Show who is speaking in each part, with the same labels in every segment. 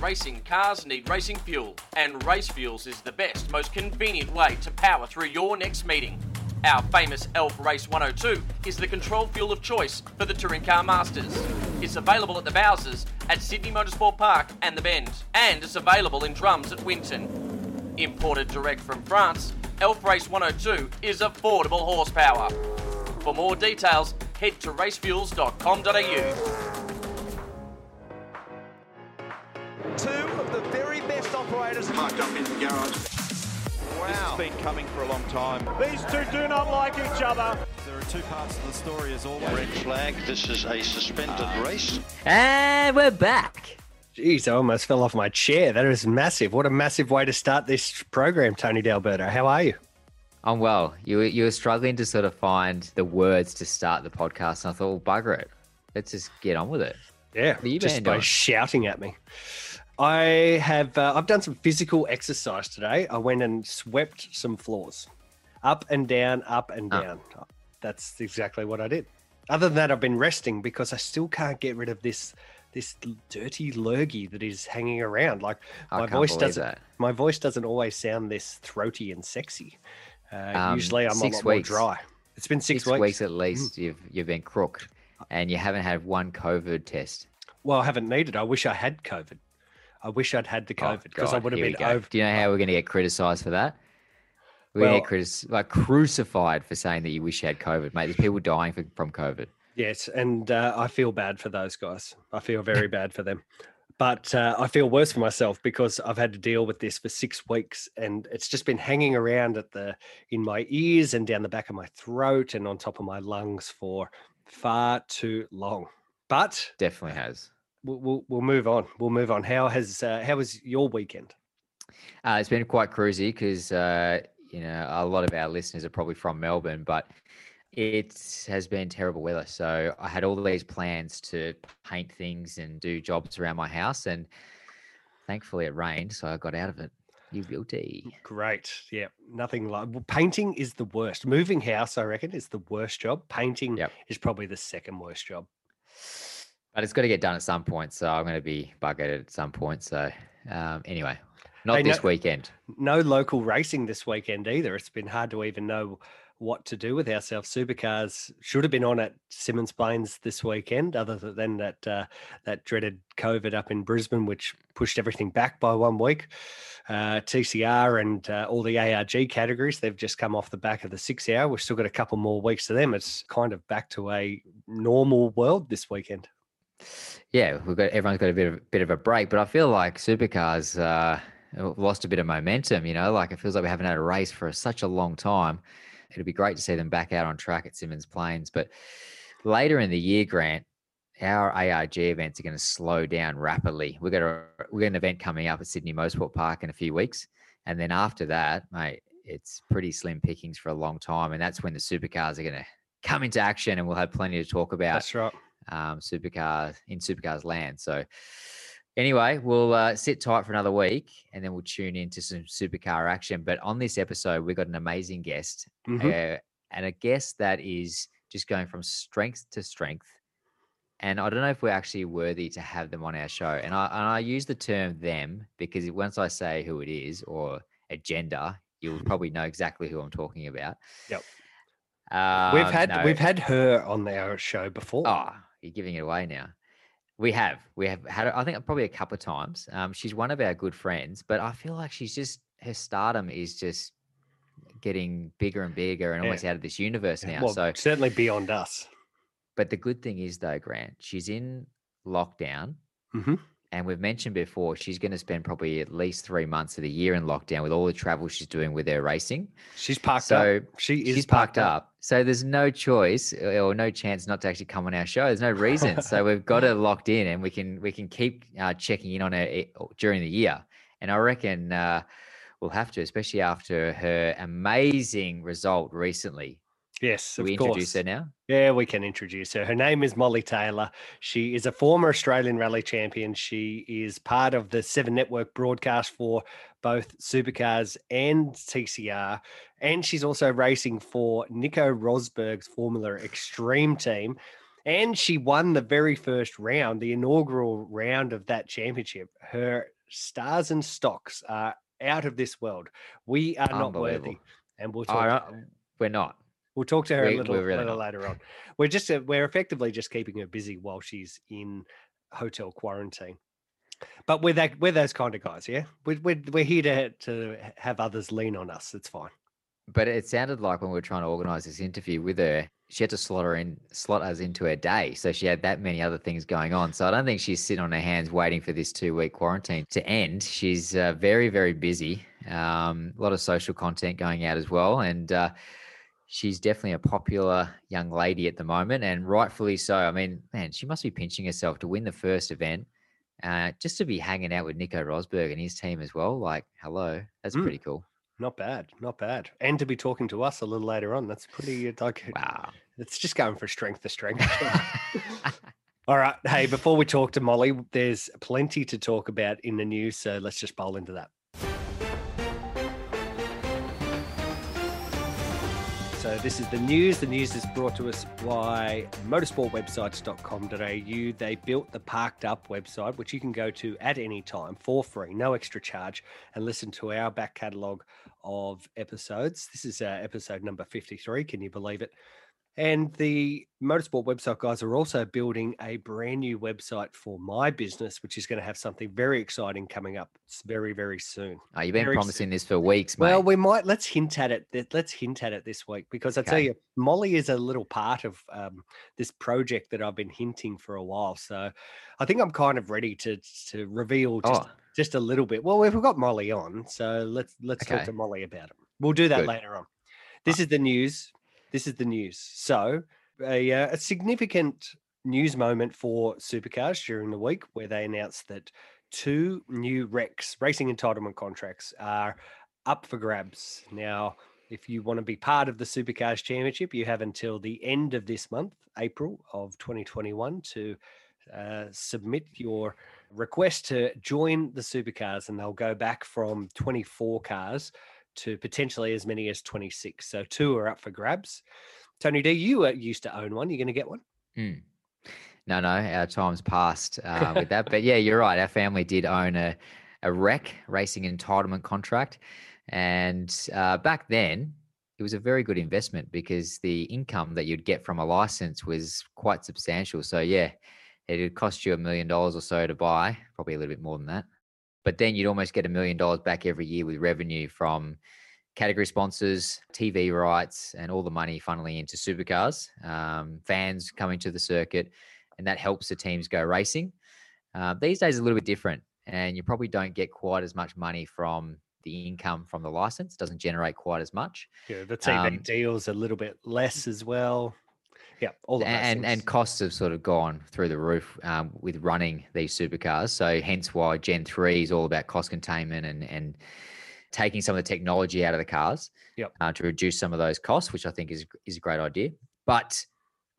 Speaker 1: racing cars need racing fuel, and Race Fuels is the best, most convenient way to power through your next meeting. Our famous Elf Race 102 is the control fuel of choice for the Touring Car Masters. It's available at the Bowsers, at Sydney Motorsport Park and the Bend, and it's available in drums at Winton. Imported direct from France, Elf Race 102 is affordable horsepower. For more details, head to racefuels.com.au.
Speaker 2: operators.
Speaker 3: Parked up in the garage.
Speaker 2: Wow.
Speaker 4: This has been coming for a long time.
Speaker 5: These two do not like each other.
Speaker 4: There are two parts of the story as always.
Speaker 3: Red flag. This is a suspended uh, race.
Speaker 6: And we're back.
Speaker 7: Jeez, I almost fell off my chair. That is massive. What a massive way to start this program, Tony D'Alberto. How are you?
Speaker 6: I'm well. You were, you were struggling to sort of find the words to start the podcast, and I thought, well, bugger it. Let's just get on with it.
Speaker 7: Yeah,
Speaker 6: you
Speaker 7: just
Speaker 6: been
Speaker 7: by
Speaker 6: doing?
Speaker 7: shouting at me. I have. Uh, I've done some physical exercise today. I went and swept some floors, up and down, up and
Speaker 6: Ah.
Speaker 7: down. That's exactly what I did. Other than that, I've been resting because I still can't get rid of this this dirty lurgy that is hanging around. Like
Speaker 6: I
Speaker 7: my voice doesn't.
Speaker 6: that.
Speaker 7: My voice doesn't always sound this throaty and sexy. Uh,
Speaker 6: Um,
Speaker 7: usually, I'm a lot more dry. It's been six,
Speaker 6: Six, weeks.
Speaker 7: Mm.
Speaker 6: at least you've you've been crooked, and you haven't had one COVID test.
Speaker 7: Well, I haven't needed. I wish I had COVID. I wish I'd had the
Speaker 6: Oh,
Speaker 7: COVID because I would have been over.
Speaker 6: Do you know how we're going to get criticised for that? We're going to get critis- like crucified for saying that you wish you had COVID, mate. There's people dying for, from COVID.
Speaker 7: Yes, and uh, I feel bad for those guys. I feel very bad for them. But uh, I feel worse for myself because I've had to deal with this for six weeks, and it's just been hanging around at the in my ears and down the back of my throat and on top of my lungs for far too long. But
Speaker 6: Definitely has.
Speaker 7: We'll, we'll, we'll move on. We'll move on. How has uh, how was your weekend?
Speaker 6: Uh, it's been quite cruisy because uh, you know a lot of our listeners are probably from Melbourne, but it has been terrible weather. So I had all these plans to paint things and do jobs around my house, and thankfully it rained, so I got out of it. You guilty?
Speaker 7: Great. Yeah. Nothing like well, painting is the worst. Moving house, I reckon, is the worst job. Painting
Speaker 6: Yep.
Speaker 7: is probably the second worst job.
Speaker 6: But it's got to get done at some point, so I'm going to be buggered at some point. So um, anyway, not
Speaker 7: Hey,
Speaker 6: this
Speaker 7: no-
Speaker 6: weekend.
Speaker 7: No local racing this weekend either. It's been hard to even know what to do with ourselves. Supercars should have been on at Symmons Plains this weekend, other than that uh, that dreaded COVID up in Brisbane, which pushed everything back by one week. Uh, TCR and uh, all the ARG categories, they've just come off the back of the six hour. We've still got a couple more weeks to them. It's kind of back to a normal world this weekend.
Speaker 6: Yeah, we've got everyone's got a bit of bit of a break, but I feel like supercars uh, lost a bit of momentum. You know, like it feels like we haven't had a race for such a long time. It'd be great to see them back out on track at Symmons Plains, but later in the year, Grant, our ARG events are going to slow down rapidly. We've got a we got an event coming up at Sydney Motorsport Park in a few weeks, and then after that, mate, it's pretty slim pickings for a long time, and that's when the supercars are going to come into action, and we'll have plenty to talk about
Speaker 7: That's right.
Speaker 6: Um, supercars in supercars land. So anyway, we'll uh, sit tight for another week and then we'll tune into some supercar action. But on this episode, we've got an amazing guest
Speaker 7: Mhm.
Speaker 6: uh, and a guest that is just going from strength to strength. And I don't know if we're actually worthy to have them on our show. And I, and I use the term them because once I say who it is or a gender, you'll probably know exactly who I'm talking about.
Speaker 7: Yep.
Speaker 6: Um,
Speaker 7: we've had
Speaker 6: no.
Speaker 7: we've had her on our show before.
Speaker 6: Oh, you're giving it away now. We have. We have had I think probably a couple of times. Um, she's one of our good friends, but I feel like she's just her stardom is just getting bigger and bigger and
Speaker 7: Yeah.
Speaker 6: almost out of this universe now.
Speaker 7: well,
Speaker 6: so
Speaker 7: certainly beyond us.
Speaker 6: but the good thing is though, Grant, she's in lockdown.
Speaker 7: Mhm.
Speaker 6: And we've mentioned before, she's going to spend probably at least three months of the year in lockdown with all the travel she's doing with her racing.
Speaker 7: She's parked
Speaker 6: So
Speaker 7: up. She is
Speaker 6: she's parked up. So there's no choice uh, or no chance not to actually come on our show. There's no reason. so we've got her locked in, and we can we can keep uh, checking in on her during the year. And I reckon uh, we'll have to, especially after her amazing result recently.
Speaker 7: Yes,
Speaker 6: we
Speaker 7: course.
Speaker 6: introduce her now?
Speaker 7: Yeah, we can introduce her. Her name is Molly Taylor. She is a former Australian rally champion. She is part of the Seven Network broadcast for both Supercars and TCR. And she's also racing for Nico Rosberg's Formula Extreme team. and she won the very first round, the inaugural round of that championship. Her stars and stocks are out of this world. We are not worthy, and we'll talk.
Speaker 6: we're not.
Speaker 7: We'll talk to her
Speaker 6: We-
Speaker 7: a little,
Speaker 6: really
Speaker 7: little later on. We're just uh, we're effectively just keeping her busy while she's in hotel quarantine. But we're that we're those kind of guys, yeah. We're we're, we're here to to have others lean on us. It's fine.
Speaker 6: But it sounded like when we were trying to organise this interview with her, she had to slot her in, slot us into her day. So she had that many other things going on. So I don't think she's sitting on her hands waiting for this two week quarantine to end. She's uh, very, very busy. Um, a lot of social content going out as well, and uh, she's definitely a popular young lady at the moment, and rightfully so. I mean, man, she must be pinching herself to win the first event. Uh, just to be hanging out with Nico Rosberg and his team as well. Like, hello, that's
Speaker 7: Mm.
Speaker 6: pretty cool.
Speaker 7: Not bad, not bad. And to be talking to us a little later on, that's pretty like
Speaker 6: Wow.
Speaker 7: it's just going for strength to strength. All right. Hey, before we talk to Molly, there's plenty to talk about in the news. So let's just bowl into that. So this is the news. The news is brought to us by motorsportwebsites.com.au. They built the Parked Up website, which you can go to at any time for free, no extra charge, and listen to our back catalogue of episodes. This is uh, episode number 53. Can you believe it? And the motorsport website guys are also building a brand new website for my business, which is going to have something very exciting coming up s- very, very soon.
Speaker 6: Oh, you've been
Speaker 7: Very
Speaker 6: promising this for weeks, mate.
Speaker 7: Well, we might let's hint at it. Let's hint at it this week because I tell you, Molly is a little part of um, this project that I've been hinting for a while. So I think I'm kind of ready to to reveal just
Speaker 6: oh,
Speaker 7: just a little bit. Well, we've got Molly on, so let's let's talk to Molly about it. We'll do that
Speaker 6: Good.
Speaker 7: later on. This is the news. This is the news. So a, uh, a significant news moment for supercars during the week where they announced that two new REC racing entitlement contracts are up for grabs. Now, if you want to be part of the Supercars Championship, you have until the end of this month, April of 2021, to uh, submit your request to join the supercars, and they'll go back from 24 cars to potentially as many as 26. So two are up for grabs. Tony D, you uh, used to own one. You're going to get one.
Speaker 6: mm. No, no, our time's passed uh, with that. But yeah, you're right. Our family did own a, a REC racing entitlement contract. And uh, back then, it was a very good investment because the income that you'd get from a license was quite substantial. So yeah, it would cost you a million dollars or so to buy, probably a little bit more than that. But then you'd almost get a million dollars back every year with revenue from category sponsors, TV rights, and all the money funneling into supercars, um, fans coming to the circuit, and that helps the teams go racing. Uh, these days, a little bit different, and you probably don't get quite as much money from the income from the license. Doesn't generate quite as much,
Speaker 7: Yeah, the TV
Speaker 6: Um,
Speaker 7: deals a little bit less as well. Yeah, all
Speaker 6: and and costs have sort of gone through the roof um, with running these supercars. So hence why Gen three is all about cost containment and and taking some of the technology out of the cars
Speaker 7: Yep.
Speaker 6: uh, to reduce some of those costs, which I think is is a great idea. But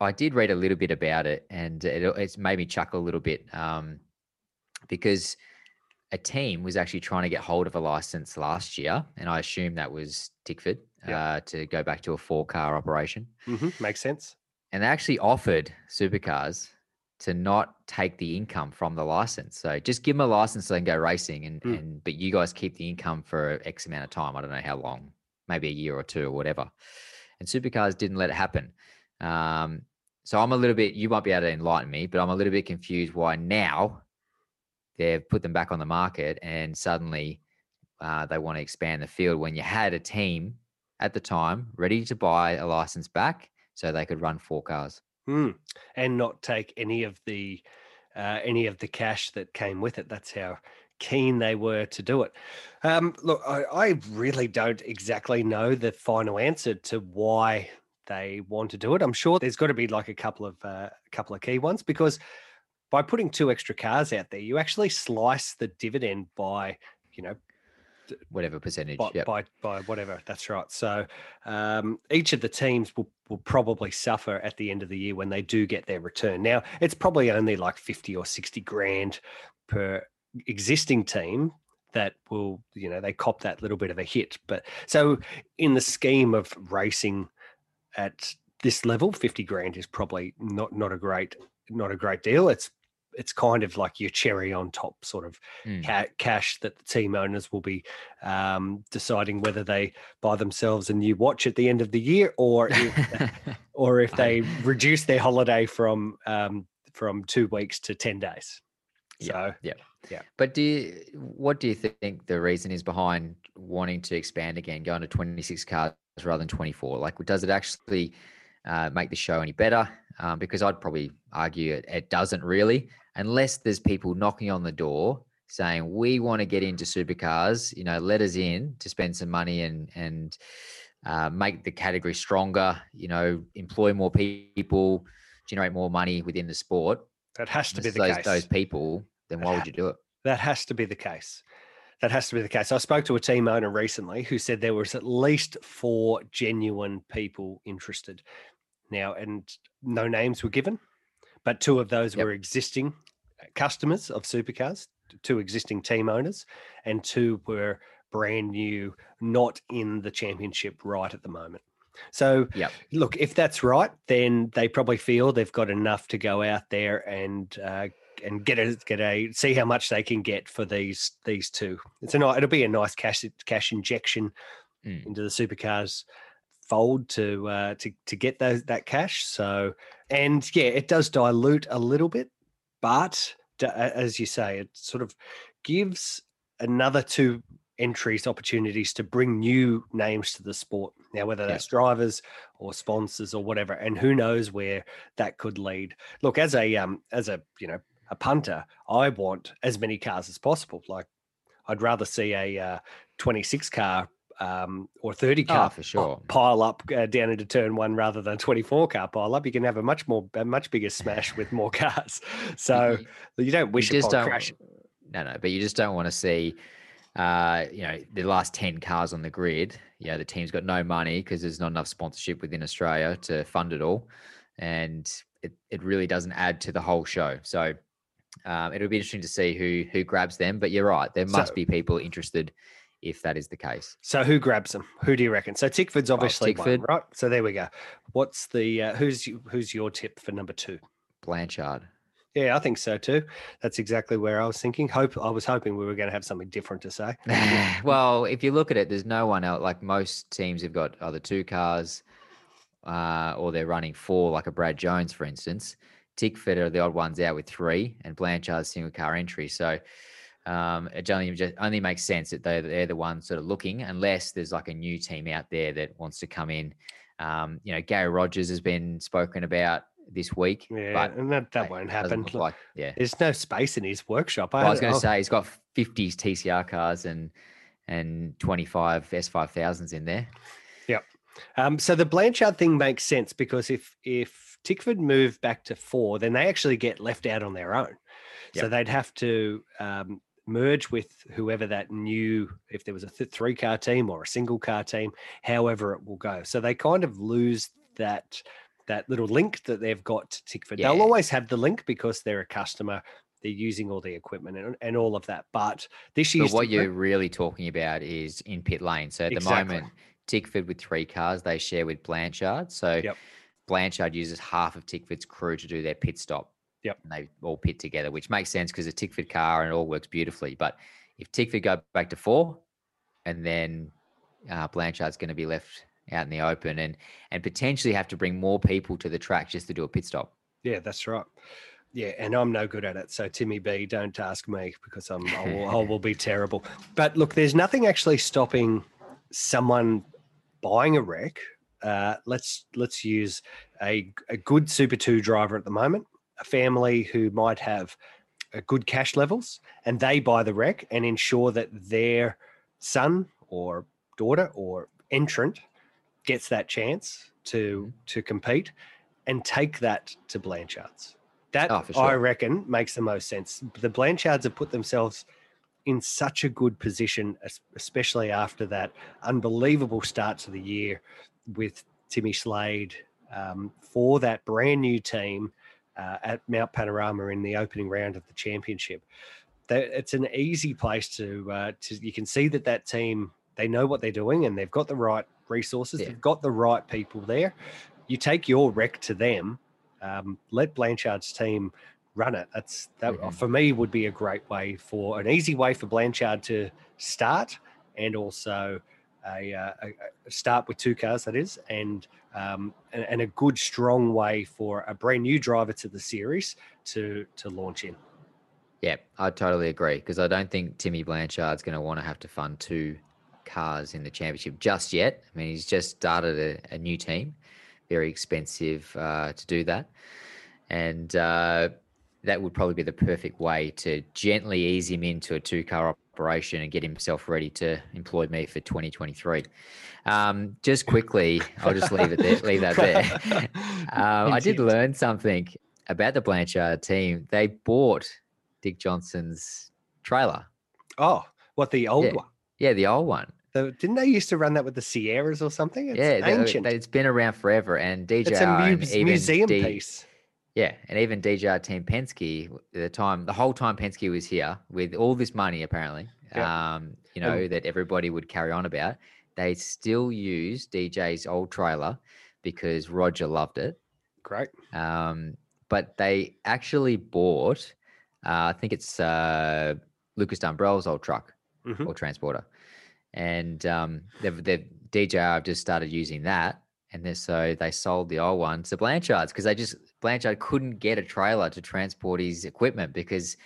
Speaker 6: I did read a little bit about it, and it, it's made me chuckle a little bit um, because a team was actually trying to get hold of a license last year, and I assume that was Tickford
Speaker 7: Yep.
Speaker 6: uh, to go back to a four car operation
Speaker 7: Mhm, makes sense.
Speaker 6: And they actually offered supercars to not take the income from the license. So just give them a license so they can go racing, and
Speaker 7: Mm.
Speaker 6: and but you guys keep the income for X amount of time. I don't know how long, maybe a year or two or whatever. And supercars didn't let it happen. Um, so I'm a little bit. You might be able to enlighten me, but I'm a little bit confused why now they've put them back on the market and suddenly uh, they want to expand the field when you had a team at the time ready to buy a license back so they could run four cars.
Speaker 7: Mm. And not take any of the uh, any of the cash that came with it. That's how keen they were to do it. Um, look, I, I really don't exactly know the final answer to why they want to do it. I'm sure there's got to be like a couple of uh, a couple of key ones because by putting two extra cars out there, you actually slice the dividend by you know
Speaker 6: Whatever percentage.
Speaker 7: by,
Speaker 6: yep.
Speaker 7: by by whatever. That's right. So um, each of the teams will will probably suffer at the end of the year when they do get their return. Now it's probably only like fifty or sixty grand per existing team that will you know they cop that little bit of a hit. But so in the scheme of racing at this level, fifty grand is probably not not a great not a great deal. It's it's kind of like your cherry on top sort of
Speaker 6: Mm.
Speaker 7: ca- cash that the team owners will be um, deciding whether they buy themselves a new watch at the end of the year or if, or if they reduce their holiday from um, from two weeks to ten days. So
Speaker 6: Yeah, yeah. But do you, what do you think the reason is behind wanting to expand again, going to 26 cars rather than 24? Like, does it actually uh, make the show any better? Um, because I'd probably argue it, it doesn't really, unless there's people knocking on the door saying we want to get into supercars. You know, let us in to spend some money and and uh, make the category stronger. You know, employ more people, generate more money within the sport.
Speaker 7: that has to be the
Speaker 6: those,
Speaker 7: case.
Speaker 6: those people, then
Speaker 7: That
Speaker 6: why would you do it?
Speaker 7: That has to be the case. That has to be the case. I spoke to a team owner recently who said there was at least four genuine people interested. Now, and no names were given, but two of those
Speaker 6: Yep.
Speaker 7: were existing customers of supercars, two existing team owners, and two were brand new, not in the championship right at the moment. So,
Speaker 6: Yep.
Speaker 7: look, if that's right, then they probably feel they've got enough to go out there and uh, and get a get a see how much they can get for these these two. It's a ni- it'll be a nice cash cash injection
Speaker 6: Mm.
Speaker 7: into the supercars fold to uh, to to get those that cash. So and yeah, it does dilute a little bit, but as you say, it sort of gives another two entries opportunities to bring new names to the sport. Now, whether
Speaker 6: Yeah.
Speaker 7: that's drivers or sponsors or whatever, and who knows where that could lead. Look, as a um as a you know a punter, I want as many cars as possible. Like I'd rather see a uh, 26 car um, or 30
Speaker 6: Oh,
Speaker 7: car
Speaker 6: for sure.
Speaker 7: pile up uh, down into turn one rather than 24 car pile up. You can have a much more, a much bigger smash with more cars. So
Speaker 6: You-
Speaker 7: you don't
Speaker 6: you
Speaker 7: wish
Speaker 6: just
Speaker 7: upon
Speaker 6: don't.
Speaker 7: crash.
Speaker 6: No, no, but you just don't want to see, uh, you know, the last ten cars on the grid. You know, the team's got no money because there's not enough sponsorship within Australia to fund it all, and it, it really doesn't add to the whole show. So um, it'll be interesting to see who who grabs them. But you're right, there must
Speaker 7: So-
Speaker 6: be people interested if that is the case.
Speaker 7: So who grabs them? Who do you reckon? So Tickford's obviously one,
Speaker 6: Tickford.
Speaker 7: right? So there we go. What's the uh, who's who's your tip for number two?
Speaker 6: Blanchard.
Speaker 7: Yeah, I think so too. That's exactly where I was thinking. Hope I was hoping we were going to have something different to say.
Speaker 6: well, if you look at it, there's no one else. Like most teams have got either two cars, uh, or they're running four, like a Brad Jones, for instance. Tickford are the odd ones out with three, and Blanchard's single car entry. So um, it only just only makes sense that they're, they're the ones sort of looking, unless there's like a new team out there that wants to come in. Um, you know, Garry Rogers has been spoken about this week,
Speaker 7: Yeah,
Speaker 6: but
Speaker 7: and that, that won't happen.
Speaker 6: look like yeah.
Speaker 7: There's no space in his workshop.
Speaker 6: Well, I was going to say he's got 50 TCR cars and and 25 S5000s in there. Yep.
Speaker 7: Um, so the Blanchard thing makes sense because if if Tickford move back to four, then they actually get left out on their own. So they'd have to um, merge with whoever that new, if there was a th- three car team or a single car team, however it will go. So they kind of lose that that little link that they've got to Tickford. They'll always have the link because they're a customer. They're using all the equipment and, and all of that. But this
Speaker 6: But
Speaker 7: year's
Speaker 6: what you're really talking about is in pit lane. So at
Speaker 7: Exactly.
Speaker 6: the moment, Tickford with three cars, they share with Blanchard. So
Speaker 7: Yep.
Speaker 6: Blanchard uses half of Tickford's crew to do their pit stop.
Speaker 7: Yep.
Speaker 6: And they all pit together, which makes sense because a Tickford car and it all works beautifully. But if Tickford go back to four, and then uh, Blanchard's going to be left out in the open and and potentially have to bring more people to the track just to do a pit stop.
Speaker 7: Yeah, that's right. Yeah, and I'm no good at it. So Timmy B, don't ask me because I'm I will, I will be terrible. But look, there's nothing actually stopping someone buying a REC. Uh, let's let's use a a good Super Two driver at the moment, a family who might have a good cash levels, and they buy the REC and ensure that their son or daughter or entrant gets that chance to to compete and take that to Blanchard's. That
Speaker 6: Oh, for
Speaker 7: I reckon makes the most sense. The Blanchards have put themselves in such a good position, especially after that unbelievable start to the year with Timmy Slade um, for that brand new team uh, at Mount Panorama in the opening round of the championship. That it's an easy place to uh, to you can see that that team they know what they're doing and they've got the right resources.
Speaker 6: Yeah.
Speaker 7: They've got the right people there. you take your REC to them, um, let Blanchard's team run it. That's that
Speaker 6: Mhm.
Speaker 7: for me would be a great way for an easy way for Blanchard to start, and also a, uh, a, a start with two cars that is, and, um, and and a good strong way for a brand new driver to the series to to launch in.
Speaker 6: Yeah, I totally agree because I don't think Timmy Blanchard's going to want to have to fund two cars in the championship just yet. I mean, he's just started a, a new team, very expensive uh, to do that, and uh, that would probably be the perfect way to gently ease him into a two-car operation and get himself ready to employ me for 2023. Um, just quickly, I'll just leave it there, leave that there. Um, I did learn something about the Blanchard team. They bought Dick Johnson's trailer.
Speaker 7: Oh, what the old
Speaker 6: Yeah.
Speaker 7: one?
Speaker 6: Yeah, the old one.
Speaker 7: Didn't they used to run that with the Sierras or something? It's
Speaker 6: yeah,
Speaker 7: ancient.
Speaker 6: they- it's been around forever. And DJR
Speaker 7: it's a
Speaker 6: and
Speaker 7: mu-
Speaker 6: even
Speaker 7: museum
Speaker 6: D-
Speaker 7: piece.
Speaker 6: Yeah, and even DJR Team Penske, the time the whole time Penske was here with all this money, apparently,
Speaker 7: Yeah.
Speaker 6: um, you know, that everybody would carry on about, they still use DJ's old trailer because Roger loved it.
Speaker 7: Great.
Speaker 6: Um, but they actually bought, uh, I think it's uh, Lucas Dumbrell's old truck
Speaker 7: Mhm.
Speaker 6: or transporter, and um, they've, they've DJR have just started using that, and then so they sold the old one to Blanchard's because they just Blanchard couldn't get a trailer to transport his equipment because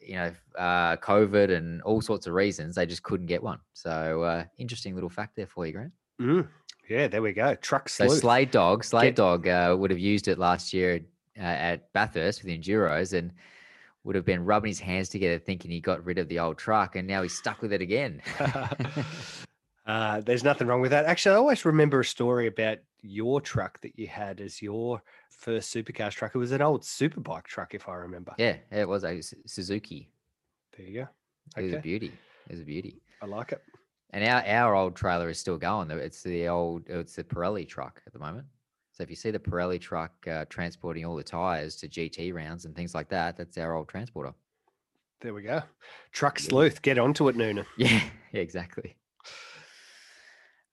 Speaker 6: you know uh, COVID and all sorts of reasons they just couldn't get one. So uh, interesting little fact there for you, Grant.
Speaker 7: Mm. Yeah, there we go. Truck
Speaker 6: So. Slade Dog, Slade
Speaker 7: Get-
Speaker 6: Dog uh, would have used it last year uh, at Bathurst with the Enduros and would have been rubbing his hands together thinking he got rid of the old truck and now he's stuck with it again.
Speaker 7: uh, there's nothing wrong with that. Actually, I always remember a story about your truck that you had as your first supercars truck. It was an old superbike truck, if I remember.
Speaker 6: yeah, it was a Suzuki.
Speaker 7: There you go.
Speaker 6: It was a beauty. It was a beauty.
Speaker 7: I like it.
Speaker 6: And our, our old trailer is still going. though. It's the old, it's the Pirelli truck at the moment. So if you see the Pirelli truck uh, transporting all the tires to GT rounds and things like that, that's our old transporter.
Speaker 7: There we go. Truck sleuth. Get onto it, Noonan.
Speaker 6: Yeah, yeah, exactly.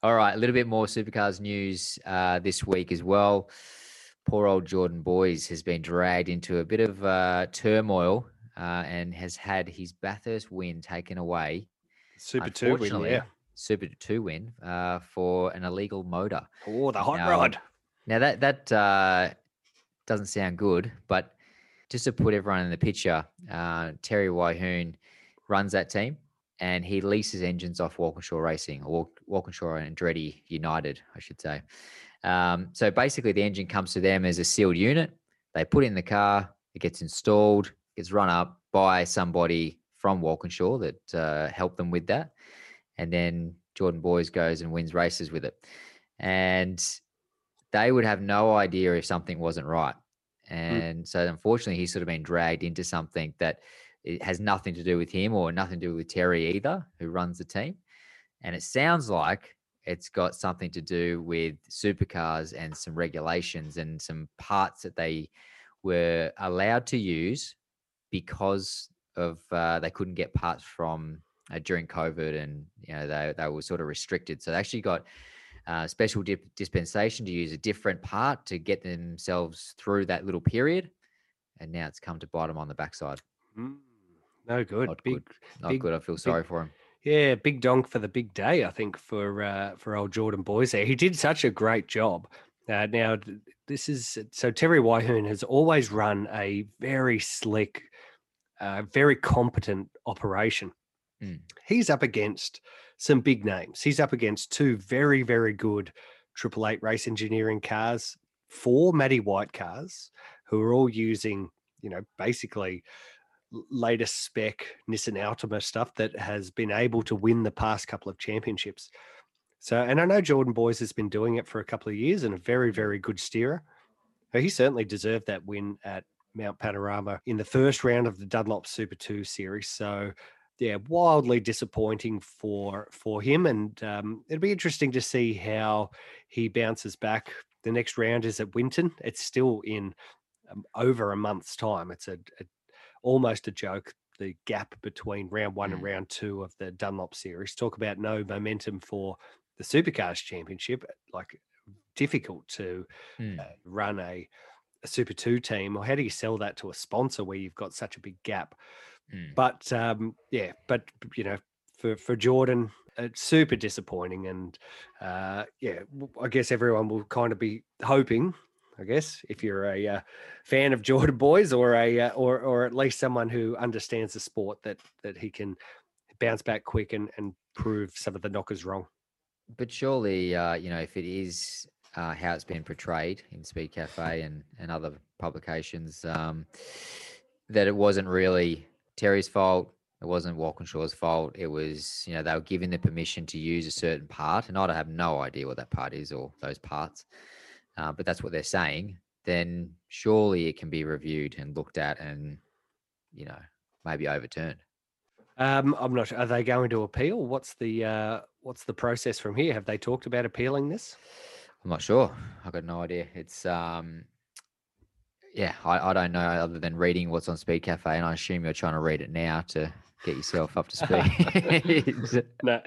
Speaker 6: All right, a little bit more supercars news uh, this week as well. Poor old Jordan Boys has been dragged into a bit of uh, turmoil uh, and has had his Bathurst win taken away.
Speaker 7: Super two win. Yeah.
Speaker 6: Super two win uh, for an illegal motor.
Speaker 7: Oh, the hot
Speaker 6: Now,
Speaker 7: rod.
Speaker 6: Now that that uh, doesn't sound good, but just to put everyone in the picture, uh, Terry Wyhoon runs that team, and he leases engines off Walkinshaw Racing or Walkinshaw and Andretti United, I should say. Um, so basically, the engine comes to them as a sealed unit. They put it in the car, it gets installed, gets run up by somebody from Walkinshaw that uh, helped them with that, and then Jordan Boys goes and wins races with it, and they would have no idea if something wasn't right. And so, unfortunately, he's sort of been dragged into something that it has nothing to do with him or nothing to do with Terry either, who runs the team. And it sounds like it's got something to do with supercars and some regulations and some parts that they were allowed to use because of uh, they couldn't get parts from uh, during COVID and you know they they were sort of restricted. So they actually got uh, special dip- dispensation to use a different part to get themselves through that little period. And now it's come to bite them on the backside.
Speaker 7: Mm, no good.
Speaker 6: Not
Speaker 7: big,
Speaker 6: good. Not
Speaker 7: big-
Speaker 6: good. I feel sorry for him.
Speaker 7: Yeah, big donk for the big day. I think for uh, for old Jordan Boys there, he did such a great job. Uh, now this is so Terry Wyhoon has always run a very slick, uh, very competent operation.
Speaker 6: Mm.
Speaker 7: He's up against some big names. He's up against two very very good Triple Eight race engineering cars, four Matty White cars, who are all using you know basically latest spec Nissan Altima stuff that has been able to win the past couple of championships. So, and I know Jordan Boys has been doing it for a couple of years and a very, very good steerer. He certainly deserved that win at Mount Panorama in the first round of the Dunlop Super 2 series. So, yeah, wildly disappointing for for him, and um, it'll be interesting to see how he bounces back. The next round is at Winton. It's still in um, over a month's time. It's a, a almost a joke. The gap between round one and
Speaker 6: Mm.
Speaker 7: round two of the Dunlop series. Talk about no momentum for the Supercars Championship. Like difficult to
Speaker 6: Mm.
Speaker 7: uh, run a, a Super Two team, or how do you sell that to a sponsor where you've got such a big gap?
Speaker 6: Mm.
Speaker 7: But um, yeah, but you know, for for Jordan, it's super disappointing, and uh, yeah, I guess everyone will kind of be hoping. I guess if you're a uh, fan of Jordan boys, or a uh, or or at least someone who understands the sport, that that he can bounce back quick and and prove some of the knockers wrong.
Speaker 6: But surely, uh, you know, if it is uh, how it's been portrayed in Speed Cafe and, and other publications, um, that it wasn't really Terry's fault, it wasn't Walkinshaw's fault. It was, you know, they were given the permission to use a certain part, and I have no idea what that part is or those parts, uh, but that's what they're saying. Then surely it can be reviewed and looked at, and you know, maybe overturned.
Speaker 7: Um, I'm not sure. Are they going to appeal? What's the uh, what's the process from here? Have they talked about appealing this?
Speaker 6: I'm not sure. I've got no idea. It's um yeah, I, I don't know other than reading what's on Speed Cafe and I assume you're trying to read it now to get yourself up to speed.
Speaker 7: No,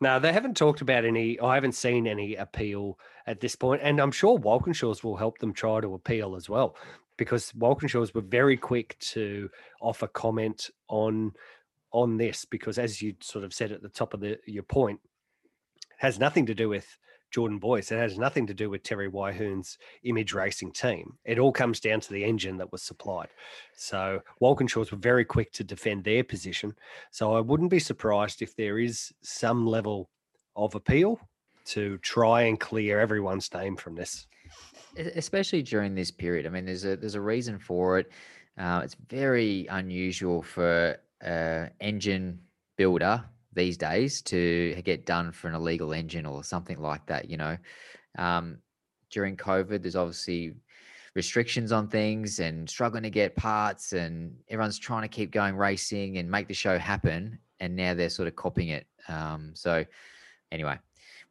Speaker 7: no, they haven't talked about any. I haven't seen any appeal at this point, and I'm sure Walkinshaws will help them try to appeal as well, because Walkinshaws were very quick to offer comment on on this, because as you sort of said at the top of the your point, it has nothing to do with Jordan Boys. It has nothing to do with Terry Wyhoon's image racing team. It all comes down to the engine that was supplied. So Walkinshaws were very quick to defend their position. So I wouldn't be surprised if there is some level of appeal to try and clear everyone's name from this.
Speaker 6: Especially during this period. I mean, there's a there's a reason for it. Uh, it's very unusual for uh, engine builder these days to get done for an illegal engine or something like that. You know, um, during COVID, there's obviously restrictions on things and struggling to get parts, and everyone's trying to keep going racing and make the show happen. And now they're sort of copying it. Um, so, anyway,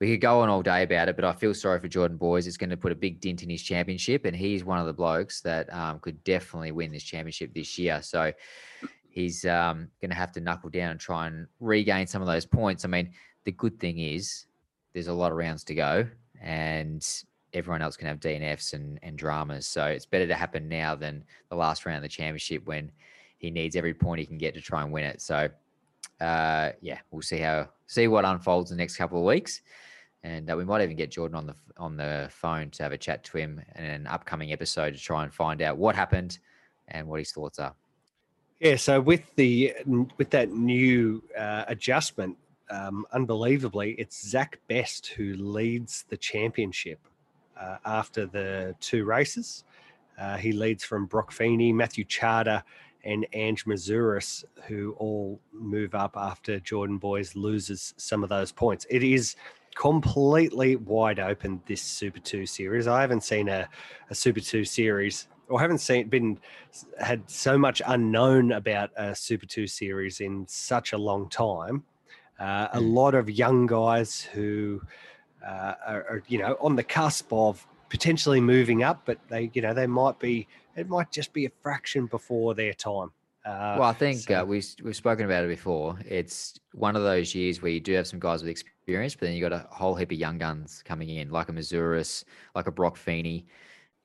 Speaker 6: we could go on all day about it, but I feel sorry for Jordan Boys. It's going to put a big dint in his championship, and he's one of the blokes that um, could definitely win this championship this year. So he's um, going to have to knuckle down and try and regain some of those points. I mean, the good thing is there's a lot of rounds to go, and everyone else can have DNFs and, and dramas. So it's better to happen now than the last round of the championship when he needs every point he can get to try and win it. So uh, yeah, we'll see how see what unfolds in the next couple of weeks, and uh, we might even get Jordan on the on the phone to have a chat to him in an upcoming episode to try and find out what happened and what his thoughts are.
Speaker 7: Yeah, so with the with that new uh, adjustment, um, unbelievably, it's Zach Best who leads the championship uh, after the two races. Uh, he leads from Brock Feeney, Matthew Chahda, and Ange Mouzouris, who all move up after Jordan Boys loses some of those points. It is completely wide open this Super Two series. I haven't seen a, a Super Two series or haven't seen been had so much unknown about a Super Two series in such a long time. Uh, a
Speaker 6: Mm.
Speaker 7: lot of young guys who uh, are, are, you know, on the cusp of potentially moving up, but they, you know, they might be. It might just be a fraction before their time. Uh,
Speaker 6: Well, I think
Speaker 7: so-
Speaker 6: uh, we've we've spoken about it before. It's one of those years where you do have some guys with experience, but then you got a whole heap of young guns coming in, like a Mouzouris, like a Brock Feeney,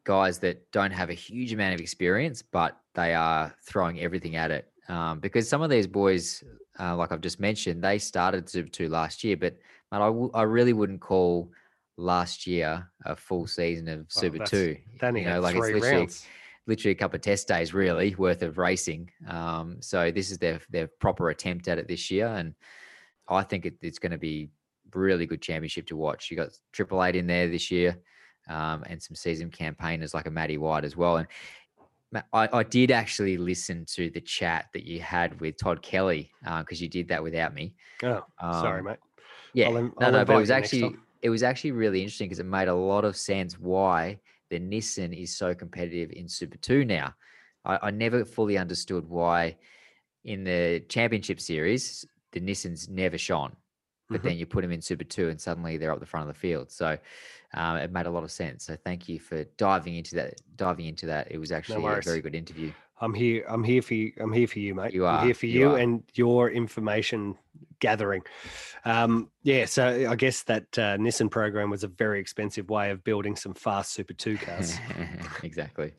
Speaker 6: guys that don't have a huge amount of experience, but they are throwing everything at it. Um, because some of these boys, uh, like I've just mentioned, they started Super Two last year, but but I, w- I really wouldn't call last year a full season of Super
Speaker 7: that's-
Speaker 6: Two.
Speaker 7: they only
Speaker 6: you know, like it's
Speaker 7: three
Speaker 6: literally
Speaker 7: rounds.
Speaker 6: literally a couple of test days really worth of racing. Um, so this is their their proper attempt at it this year, and I think it, it's going to be really good championship to watch. You got Triple Eight in there this year, um, and some seasoned campaigners like a Matty White as well. And I, I did actually listen to the chat that you had with Todd Kelly because you did that without me.
Speaker 7: Oh, sorry,
Speaker 6: Um,
Speaker 7: mate.
Speaker 6: Yeah,
Speaker 7: I'll
Speaker 6: no,
Speaker 7: I'll
Speaker 6: no, but it was actually it was actually really interesting because it made a lot of sense why the Nissan is so competitive in Super Two now. I, I never fully understood why in the Championship Series the Nissans never shone, but
Speaker 7: Mhm.
Speaker 6: then you put them in Super Two and suddenly they're up the front of the field. So um, it made a lot of sense. So thank you for diving into that. Diving into that, it was actually a very good interview.
Speaker 7: I'm here. I'm here for you. I'm here for you, mate.
Speaker 6: You
Speaker 7: I'm
Speaker 6: are,
Speaker 7: here for
Speaker 6: you
Speaker 7: you, and your information gathering. Um, yeah, so I guess that uh, Nissan program was a very expensive way of building some fast Super 2 cars.
Speaker 6: exactly.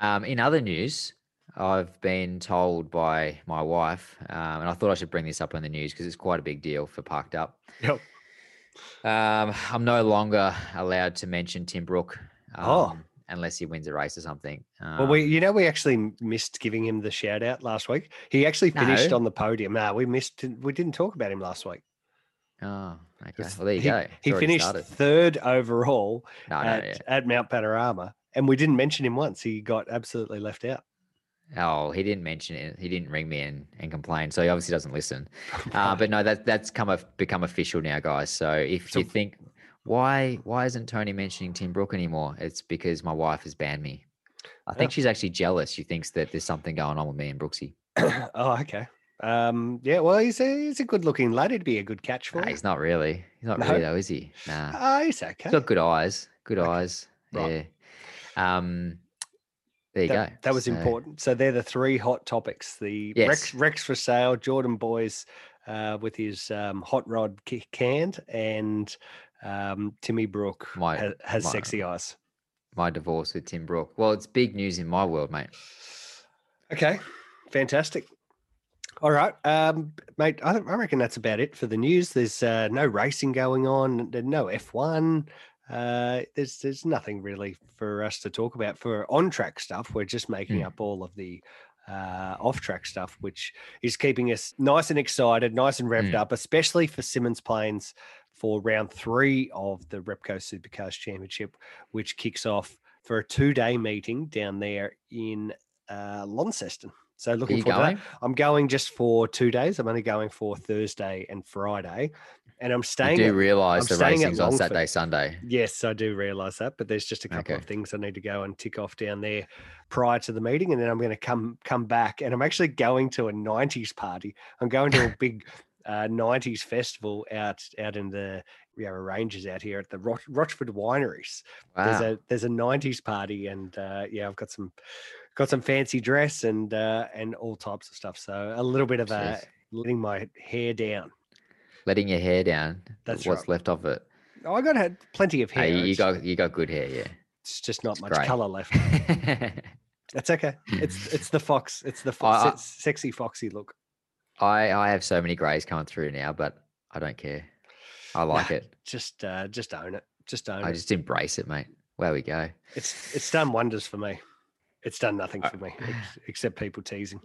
Speaker 6: Um, in other news, I've been told by my wife, um, and I thought I should bring this up on the news because it's quite a big deal for Parked Up.
Speaker 7: Yep.
Speaker 6: Um, I'm no longer allowed to mention Tim Brook. Um,
Speaker 7: Oh.
Speaker 6: Unless he wins a race or something.
Speaker 7: Well, we,
Speaker 6: Um,
Speaker 7: you know, we actually missed giving him the shout out last week. He actually finished
Speaker 6: No.
Speaker 7: on the podium. No, we missed. We didn't talk about him last week.
Speaker 6: Oh, okay. Well, there you
Speaker 7: he,
Speaker 6: go.
Speaker 7: He finished
Speaker 6: started.
Speaker 7: third overall
Speaker 6: No, no,
Speaker 7: at,
Speaker 6: yeah.
Speaker 7: at Mount Panorama, and we didn't mention him once. He got absolutely left out.
Speaker 6: Oh, he didn't mention it. He didn't ring me and, and complain. So he obviously doesn't listen. Uh, but no, that that's come a, become official now, guys. So if
Speaker 7: So-
Speaker 6: you think why why isn't Tony mentioning Tim Brook anymore? It's because my wife has banned me. I think
Speaker 7: Yeah.
Speaker 6: she's actually jealous. She thinks that there's something going on with me and Brooksy.
Speaker 7: oh, okay. Um, yeah, well, he's a he's a good looking lad. He'd be a good catch for
Speaker 6: Nah, he's not really. He's not
Speaker 7: No?
Speaker 6: really though, is he? Nah.
Speaker 7: Ah, he's okay.
Speaker 6: He's got good eyes. Good
Speaker 7: Okay,
Speaker 6: eyes.
Speaker 7: right.
Speaker 6: Yeah. Um there you
Speaker 7: that,
Speaker 6: go.
Speaker 7: that was
Speaker 6: So-
Speaker 7: important. So they're the three hot topics: the
Speaker 6: Yes.
Speaker 7: RECs RECs for sale, Jordan Boys uh, with his um, hot rod canned, and um, Timmy Brook
Speaker 6: My-
Speaker 7: ha- has
Speaker 6: my-
Speaker 7: sexy eyes.
Speaker 6: My divorce with Tim Brook. Well, it's big news in my world, mate.
Speaker 7: Okay, fantastic. All right, um, mate. I, I reckon that's about it for the news. There's uh, no racing going on, no F1. Uh, there's there's nothing really for us to talk about for on track stuff. We're just making
Speaker 6: Hmm.
Speaker 7: up all of the uh, off track stuff, which is keeping us nice and excited, nice and revved
Speaker 6: Hmm.
Speaker 7: up, especially for Symmons Plains for round three of the Repco Supercars Championship, which kicks off for a two day meeting down there in uh, Launceston. So looking forward to that. I'm going just for two days. I'm only going for Thursday and Friday, and I'm
Speaker 6: You
Speaker 7: staying.
Speaker 6: do
Speaker 7: at-
Speaker 6: realise
Speaker 7: I'm
Speaker 6: the racing's on Saturday, Sunday.
Speaker 7: Yes, I do realise that, but there's just a couple
Speaker 6: Okay.
Speaker 7: of things I need to go and tick off down there prior to the meeting, and then I'm going to come come back, and I'm actually going to a '90s party. I'm going to a big uh, '90s festival out out in the Yarra Ranges out here at the Roch- Rochford Wineries.
Speaker 6: Wow.
Speaker 7: There's a there's a '90s party, and uh, yeah, I've got some got some fancy dress and uh, and all types of stuff. So a little bit of a letting my hair down.
Speaker 6: Letting your hair down.
Speaker 7: That's
Speaker 6: what's
Speaker 7: right.
Speaker 6: left of it.
Speaker 7: Oh, I got had plenty of hair.
Speaker 6: Hey, you got you got good hair, yeah.
Speaker 7: it's just not
Speaker 6: it's
Speaker 7: much
Speaker 6: great.
Speaker 7: color left. That's okay. It's it's the fox. It's the
Speaker 6: I- I-
Speaker 7: se- sexy foxy look.
Speaker 6: I I have so many greys coming through now, but I don't care. I like
Speaker 7: Nah,
Speaker 6: it.
Speaker 7: Just uh, just own it. Just own
Speaker 6: I
Speaker 7: it.
Speaker 6: I just embrace it, mate. Where we go.
Speaker 7: It's it's done wonders for me. It's done nothing
Speaker 6: Uh,
Speaker 7: for me except people teasing.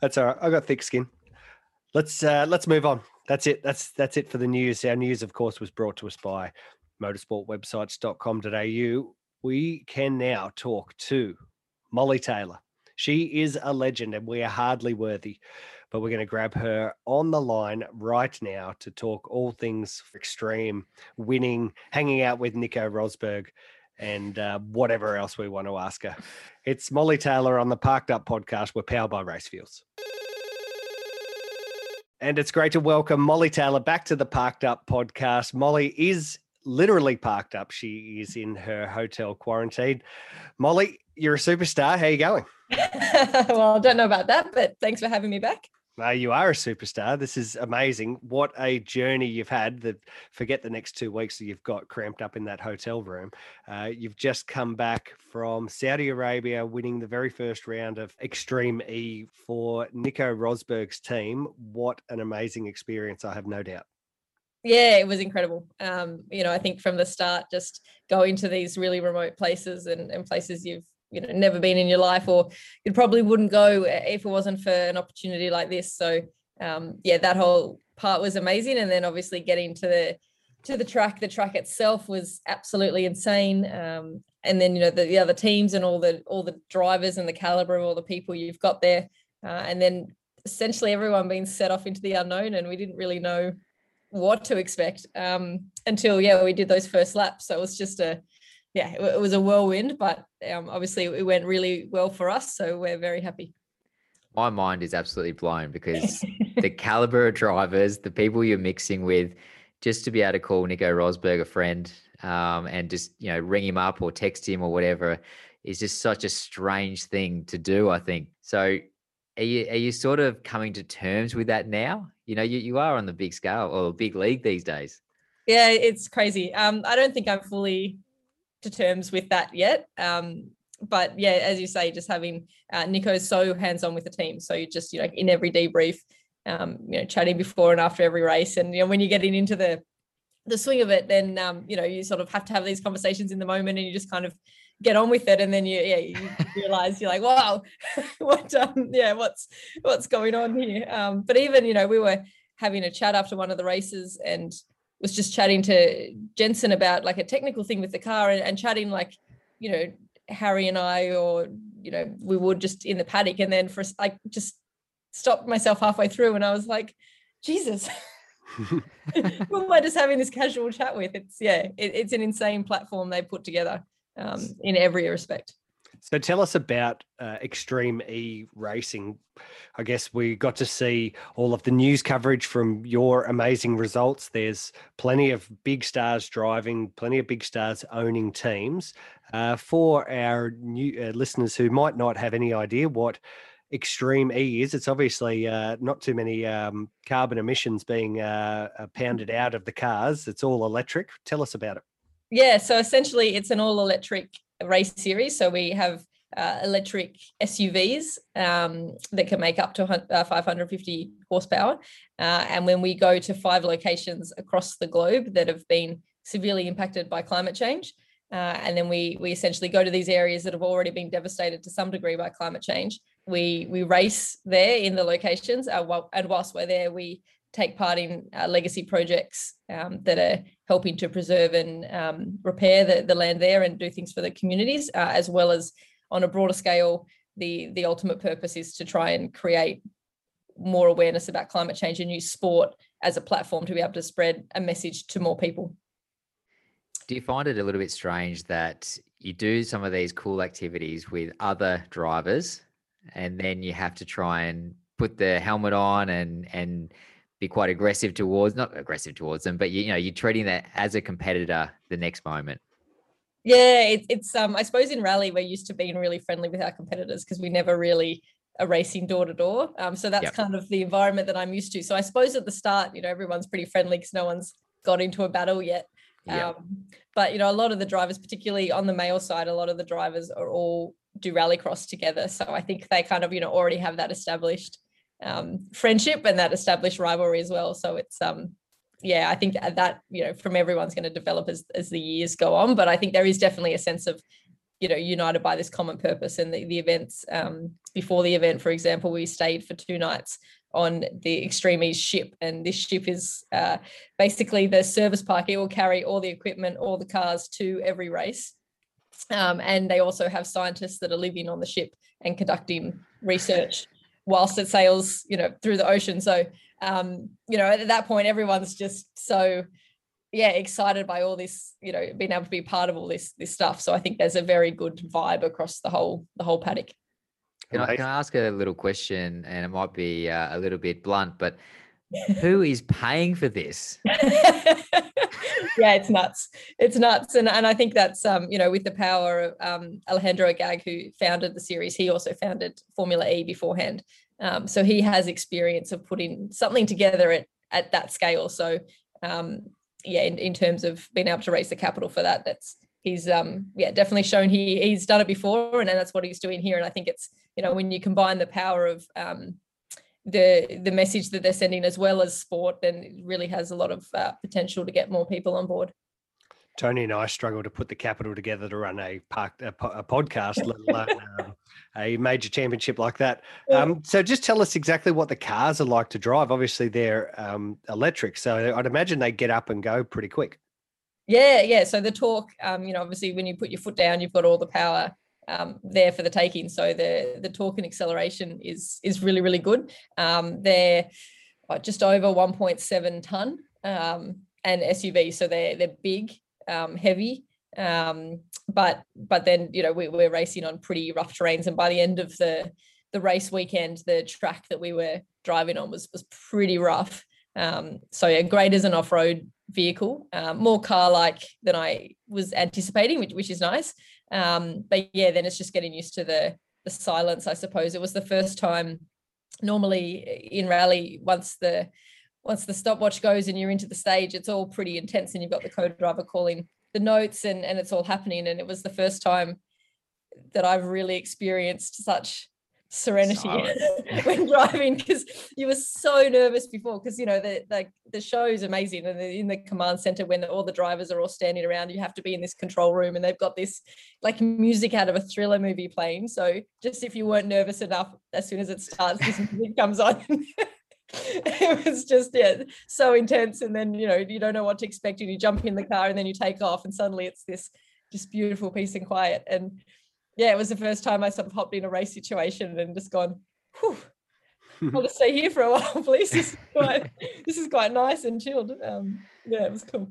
Speaker 7: That's all right. I got thick skin. Let's uh, let's move on. That's it. That's that's it for the news. Our news, of course, was brought to us by motorsportwebsites.com.au. We can now talk to Molly Taylor. She is a legend and we are hardly worthy, but we're going to grab her on the line right now to talk all things extreme, winning, hanging out with Nico Rosberg, and uh, whatever else we want to ask her. It's Molly Taylor on the Parked Up podcast. We're powered by Race Fuels. And it's great to welcome Molly Taylor back to the Parked Up podcast. Molly is literally parked up. She is in her hotel quarantine. Molly, you're a superstar. How you going?
Speaker 8: well, I don't know about that, but thanks for having me back.
Speaker 7: No, you are a superstar. This is amazing. What a journey you've had. Forget the next two weeks that you've got cramped up in that hotel room. Uh, you've just come back from Saudi Arabia, winning the very first round of Extreme E for Nico Rosberg's team. What an amazing experience! I have no doubt.
Speaker 8: Yeah, it was incredible. Um, you know, I think from the start, just going to these really remote places and, and places you've you know never been in your life, or you probably wouldn't go if it wasn't for an opportunity like this. So um, yeah, that whole part was amazing, and then obviously getting to the to the track, the track itself was absolutely insane. Um, and then you know the, the other teams and all the all the drivers and the caliber of all the people you've got there, uh, and then essentially everyone being set off into the unknown, and we didn't really know what to expect um, until yeah we did those first laps. So it was just a yeah it, it was a whirlwind, but um, obviously it went really well for us. So we're very happy.
Speaker 6: My mind is absolutely blown because the caliber of drivers, the people you're mixing with, just to be able to call Nico Rosberg a friend um, and just you know ring him up or text him or whatever is just such a strange thing to do. I think so. are you are you sort of coming to terms with that now? You know, you, you are on the big scale or big league these days.
Speaker 8: Yeah, it's crazy. Um, I don't think I'm fully to terms with that yet. Um, but yeah, as you say, just having uh, Nico's so hands on with the team, so you just you know in every debrief, um, you know, chatting before and after every race, and you know when you're getting into the the swing of it, then um, you know you sort of have to have these conversations in the moment, and you just kind of get on with it, and then you yeah you realize you're like wow, what um yeah what's what's going on here? Um, but even you know we were having a chat after one of the races and was just chatting to Jensen about like a technical thing with the car and, and chatting like you know Harry and I or you know we would just in the paddock and then for I just stopped myself halfway through and I was like Jesus. Who am I just having this casual chat with? It's yeah it, it's an insane platform they put together um, in every respect
Speaker 7: so tell us about uh, Extreme E Racing. I guess we got to see all of the news coverage from your amazing results. There's plenty of big stars driving, plenty of big stars owning teams. Uh, for our new uh, listeners who might not have any idea what Extreme E is, it's obviously uh, not too many um, carbon emissions being uh, uh, pounded out of the cars. It's all electric. Tell us about it.
Speaker 8: Yeah, so essentially, it's an all electric race series. So we have uh, electric SUVs um, that can make up to uh, 550 horsepower. Uh, and when we go to five locations across the globe that have been severely impacted by climate change, uh, and then we we essentially go to these areas that have already been devastated to some degree by climate change. We we race there in the locations, uh, and whilst we're there, we take part in uh, legacy projects um, that are helping to preserve and um, repair the, the land there and do things for the communities, uh, as well as on a broader scale, the, the ultimate purpose is to try and create more awareness about climate change and use sport as a platform to be able to spread a message to more people.
Speaker 6: Do you find it a little bit strange that you do some of these cool activities with other drivers and then you have to try and put the helmet on and and be quite aggressive towards not aggressive towards them but you, you know you're treating that as a competitor the next moment.
Speaker 8: Yeah it, it's um i suppose in rally we're used to being really friendly with our competitors because we never really are racing door to door. Um so that's yep. kind of the environment that i'm used to. So i suppose at the start you know everyone's pretty friendly because no one's got into a battle yet. Yep. um but you know a lot of the drivers particularly on the male side a lot of the drivers are all do rallycross together. So i think they kind of you know already have that established um, friendship and that established rivalry as well. So it's um yeah, I think that, you know from everyone's going to develop as as the years go on. But I think there is definitely a sense of you know united by this common purpose and the, the events um, before the event for example we stayed for two nights on the Extreme E's ship and this ship is uh, basically the service park it will carry all the equipment all the cars to every race um, and they also have scientists that are living on the ship and conducting research whilst it sails, you know, through the ocean. So, um, you know, at that point, everyone's just so, yeah, excited by all this, you know, being able to be part of all this this stuff. So I think there's a very good vibe across the whole the whole paddock.
Speaker 6: Can I, can I ask a little question, and it might be uh, a little bit blunt, but who is paying for this?
Speaker 8: yeah, it's nuts. It's nuts. And and I think that's um, you know, with the power of um, Alejandro Agag, who founded the series, he also founded Formula E beforehand. Um, so he has experience of putting something together at at that scale. So um, yeah, in, in terms of being able to raise the capital for that, that's he's um yeah definitely shown he he's done it before and, and that's what he's doing here. And I think it's you know when you combine the power of um the the message that they're sending as well as sport then it really has a lot of uh, potential to get more people on board.
Speaker 7: Tony and i struggle to put the capital together to run a, park, a, a podcast let alone um, a major championship like that. Um, so just tell us exactly what the cars are like to drive. Obviously they're um, electric so i'd imagine they get up and go pretty quick.
Speaker 8: Yeah yeah so the torque um, you know obviously when you put your foot down you've got all the power um, there for the taking. So the the torque and acceleration is is really really good. Um, they're just over 1.7 ton um, and SUV, so they're they're big, um, heavy. Um, but but then you know we, we're racing on pretty rough terrains, and by the end of the the race weekend, the track that we were driving on was was pretty rough. Um, so yeah, great as an off road vehicle, um, more car like than I was anticipating, which which is nice. Um, but yeah, then it's just getting used to the the silence. I suppose it was the first time normally in rally, once the once the stopwatch goes and you're into the stage, it's all pretty intense, and you've got the co-driver calling the notes, and and it's all happening. And it was the first time that I've really experienced such serenity when driving because you were so nervous before because you know the, the the show is amazing and in the command center when all the drivers are all standing around you have to be in this control room and they've got this like music out of a thriller movie playing. So just if you weren't nervous enough as soon as it starts this music comes on. It was just yeah so intense and then you know you don't know what to expect and you jump in the car and then you take off and suddenly it's this just beautiful peace and quiet. And yeah, it was the first time I sort of hopped in a race situation and just gone, whew, I'll just stay here for a while, please. This is quite, this is quite nice and chilled. Um, yeah, it was cool.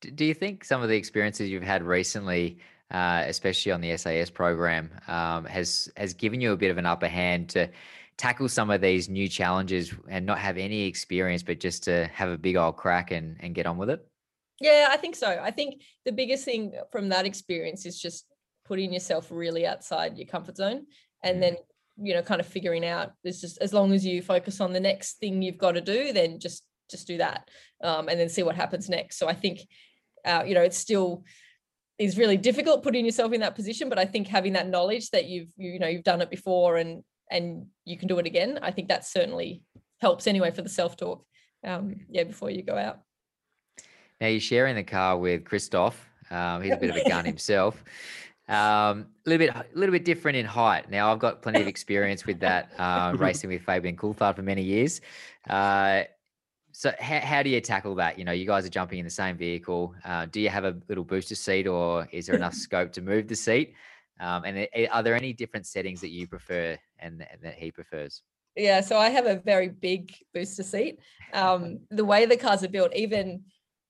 Speaker 6: Do you think some of the experiences you've had recently, uh, especially on the SAS program, um, has has given you a bit of an upper hand to tackle some of these new challenges and not have any experience, but just to have a big old crack and, and get on with it?
Speaker 8: Yeah, I think so. I think the biggest thing from that experience is just putting yourself really outside your comfort zone and mm. then you know kind of figuring out it's just as long as you focus on the next thing you've got to do then just just do that um, and then see what happens next. So i think uh, you know it's still is really difficult putting yourself in that position but i think having that knowledge that you've you know you've done it before and and you can do it again i think that certainly helps anyway for the self-talk um, yeah before you go out.
Speaker 6: Now you're sharing the car with christoph um, he's a bit of a gun himself um, a little bit, a little bit different in height. Now I've got plenty of experience with that, uh, racing with Fabian Coulthard for many years. Uh, so how, how do you tackle that? You know, you guys are jumping in the same vehicle. Uh, do you have a little booster seat, or is there enough scope to move the seat? Um, and are there any different settings that you prefer and, and that he prefers?
Speaker 8: Yeah, so I have a very big booster seat. Um, the way the cars are built, even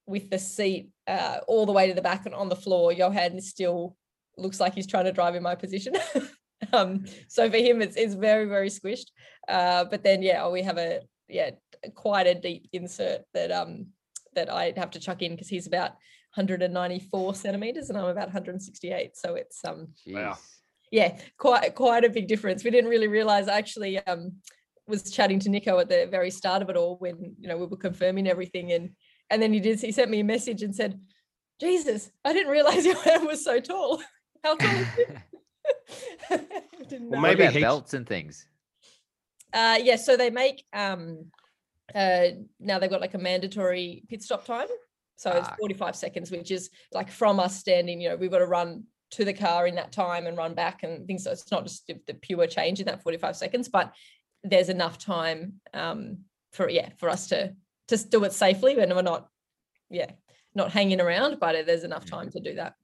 Speaker 8: with the seat uh, all the way to the back and on the floor, Johan is still looks like he's trying to drive in my position. um, so for him, it's it's very very squished. Uh, but then yeah, we have a yeah quite a deep insert that um that I have to chuck in because he's about 194 centimeters and I'm about 168. So it's um
Speaker 6: wow.
Speaker 8: yeah quite quite a big difference. We didn't really realize actually um was chatting to Nico at the very start of it all when you know we were confirming everything and and then he did he sent me a message and said Jesus, I didn't realize your head was so tall. How tall is
Speaker 6: it? well, maybe he... belts and things.
Speaker 8: Uh, yeah, so they make um, uh, now they've got like a mandatory pit stop time. So ah. it's 45 seconds, which is like from us standing, you know, we've got to run to the car in that time and run back and things. So it's not just the pure change in that 45 seconds, but there's enough time um, for yeah for us to to do it safely and we're not yeah not hanging around, but there's enough time to do that.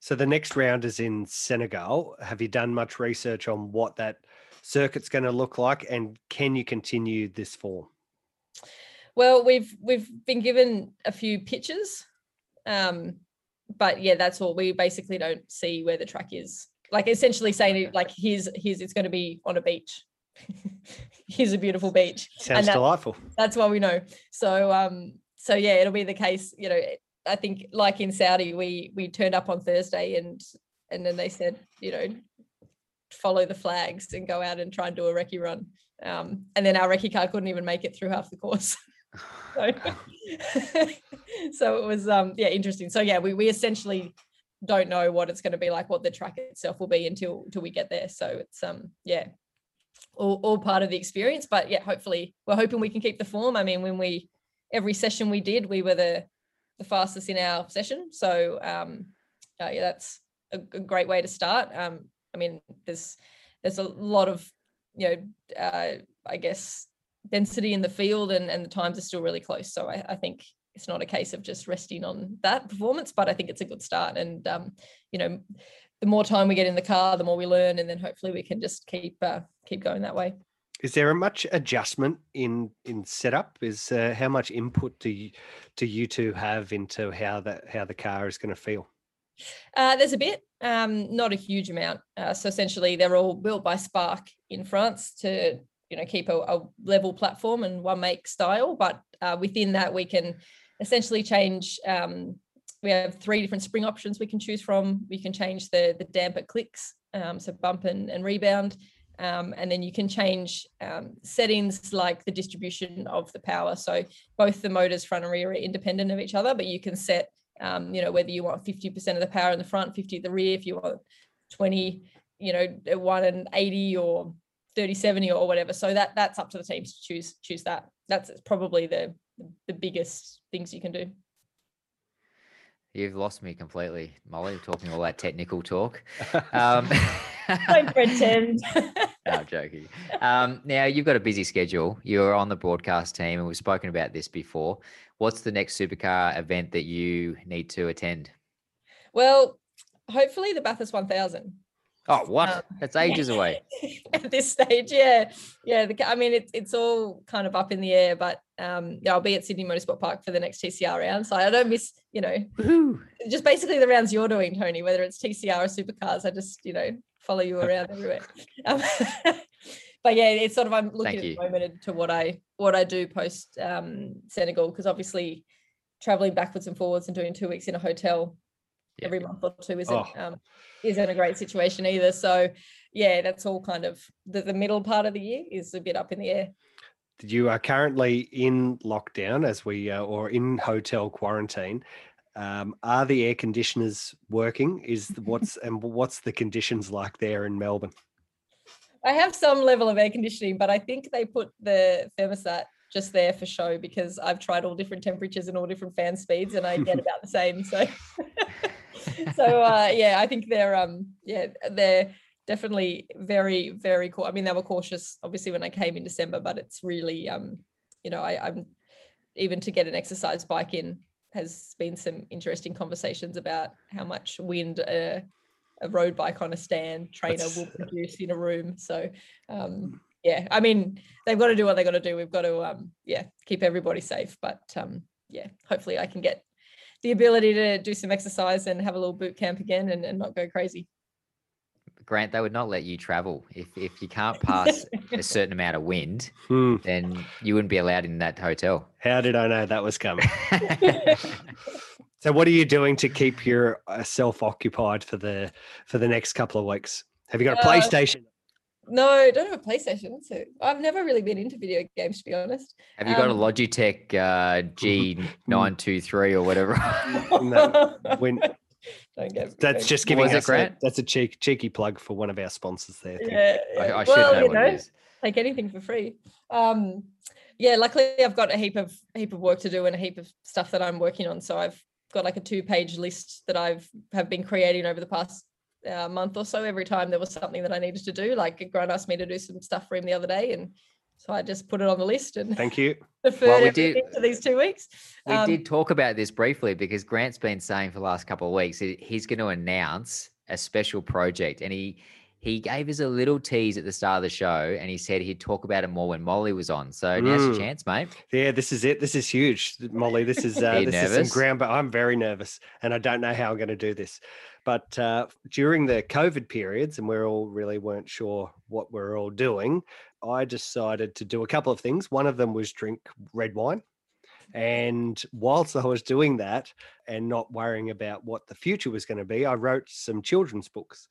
Speaker 7: So the next round is in Senegal. Have you done much research on what that circuit's going to look like, and can you continue this form?
Speaker 8: Well, we've we've been given a few pictures, um, but yeah, that's all. We basically don't see where the track is. Like essentially saying, like here's here's it's going to be on a beach. here's a beautiful beach.
Speaker 7: Sounds that, delightful.
Speaker 8: That's what we know. So um, so yeah, it'll be the case. You know, I think like in Saudi, we we turned up on Thursday and and then they said, you know, follow the flags and go out and try and do a recce run. Um, and then our recce car couldn't even make it through half the course. so, so it was um yeah interesting. So yeah, we we essentially don't know what it's going to be like, what the track itself will be until until we get there. So it's um yeah, all, all part of the experience. But yeah, hopefully we're hoping we can keep the form. I mean, when we every session we did, we were the the fastest in our session. So um, uh, yeah, that's a, a, great way to start. Um, I mean, there's there's a lot of you know, uh, I guess density in the field, and and the times are still really close. So I, I think it's not a case of just resting on that performance, but I think it's a good start. And um, you know, the more time we get in the car, the more we learn, and then hopefully we can just keep uh, keep going that way.
Speaker 7: Is there a much adjustment in in setup? Is uh, how much input do you do you two have into how that how the car is going to feel?
Speaker 8: Uh, there's a bit, um, not a huge amount. Uh, so essentially, they're all built by Spark in France to you know keep a, a level platform and one make style. But uh, within that, we can essentially change. Um, we have three different spring options we can choose from. We can change the the damper clicks, um, so bump and, and rebound Um, and then you can change um, settings like the distribution of the power. So both the motors front and rear are independent of each other, but you can set, um, you know, whether you want 50% of the power in the front, 50 at the rear, if you want 20, you know, one and 80 or 30, 70 or whatever. So that that's up to the teams to choose choose that. That's probably the the biggest things you can do.
Speaker 6: You've lost me completely, Molly, talking all that technical talk.
Speaker 8: Don't pretend.
Speaker 6: no, I'm joking. Um, now, you've got a busy schedule. You're on the broadcast team, and we've spoken about this before. What's the next supercar event that you need to attend?
Speaker 8: Well, hopefully the Bathurst 1000.
Speaker 6: Oh, what?
Speaker 8: Um,
Speaker 6: That's ages away.
Speaker 8: At this stage, yeah, yeah. The, I mean, it's it's all kind of up in the air, but um, yeah, I'll be at Sydney Motorsport Park for the next TCR round, so I don't miss, you know,
Speaker 6: Woohoo.
Speaker 8: just basically the rounds you're doing, Tony. Whether it's TCR or supercars, I just you know follow you around everywhere. Um, but yeah, it's sort of I'm looking at the moment to what I what I do post um, Senegal because obviously traveling backwards and forwards and doing two weeks in a hotel
Speaker 6: Yeah.
Speaker 8: every month or two isn't
Speaker 7: Oh.
Speaker 8: um, isn't a great situation either. So yeah, that's all kind of the, the middle part of the year is a bit up in the air.
Speaker 7: You are currently in lockdown as we uh, or in hotel quarantine. Um, are the air conditioners working? Is the- what's and what's the conditions like there in Melbourne?
Speaker 8: I have some level of air conditioning, but I think they put the thermostat just there for show because I've tried all different temperatures and all different fan speeds and I get about the same. So so uh yeah, I think they're um yeah, they're definitely very, very cool. I mean, they were cautious obviously when I came in December, but it's really um, you know, I, I'm even to get an exercise bike in has been some interesting conversations about how much wind a, a road bike on a stand trainer
Speaker 7: That's-
Speaker 8: will produce in a room. So um yeah, I mean they've got to do what they've got to do. We've got to um yeah, keep everybody safe. But um yeah, hopefully I can get the ability to do some exercise and have a little boot camp again and, and not go crazy.
Speaker 6: Grant, they would not let you travel. If, if you can't pass a certain amount of wind,
Speaker 7: Hmm,
Speaker 6: then you wouldn't be allowed in that hotel.
Speaker 7: how did I know that was coming? So, what are you doing to keep yourself occupied for the for the next couple of weeks? Have you got a
Speaker 8: Uh,
Speaker 7: PlayStation?
Speaker 8: No, I don't have a PlayStation. So I've never really been into video games to be honest.
Speaker 6: Have you got a
Speaker 8: Um,
Speaker 6: Logitech uh, G923 or whatever?
Speaker 7: No, when
Speaker 8: don't get
Speaker 7: that's just giving
Speaker 6: was
Speaker 7: us a,
Speaker 6: Grant?
Speaker 7: that's a cheek, cheeky plug for one of our sponsors there. Thank you.
Speaker 8: yeah,
Speaker 6: I,
Speaker 8: yeah.
Speaker 6: I should
Speaker 8: well,
Speaker 6: know
Speaker 8: you
Speaker 6: what
Speaker 8: know,
Speaker 6: it is.
Speaker 8: take anything for free. Um, yeah, luckily I've got a heap of heap of work to do and a heap of stuff that I'm working on. So I've got like a two page list that I've have been creating over the past uh, month or so. Every time there was something that I needed to do, like Grant asked me to do some stuff for him the other day, and so I just put it on the list and
Speaker 7: Thank you.
Speaker 8: deferred
Speaker 6: we did-
Speaker 8: to these two weeks.
Speaker 6: We
Speaker 8: Um,
Speaker 6: did talk about this briefly because Grant's been saying for the last couple of weeks he's going to announce a special project, and he he gave us a little tease at the start of the show, and he said he'd talk about it more when Molly was on. So now's your
Speaker 7: Mm.
Speaker 6: chance, mate.
Speaker 7: Yeah, this is it. This is huge, Molly. This is uh,
Speaker 6: you
Speaker 7: this is some ground, but I'm very nervous, and I don't know how I'm going to do this. But uh, during the COVID periods, and we're all really weren't sure what we're all doing, I decided to do a couple of things. One of them was drink red wine. And whilst I was doing that and not worrying about what the future was going to be, I wrote some children's books.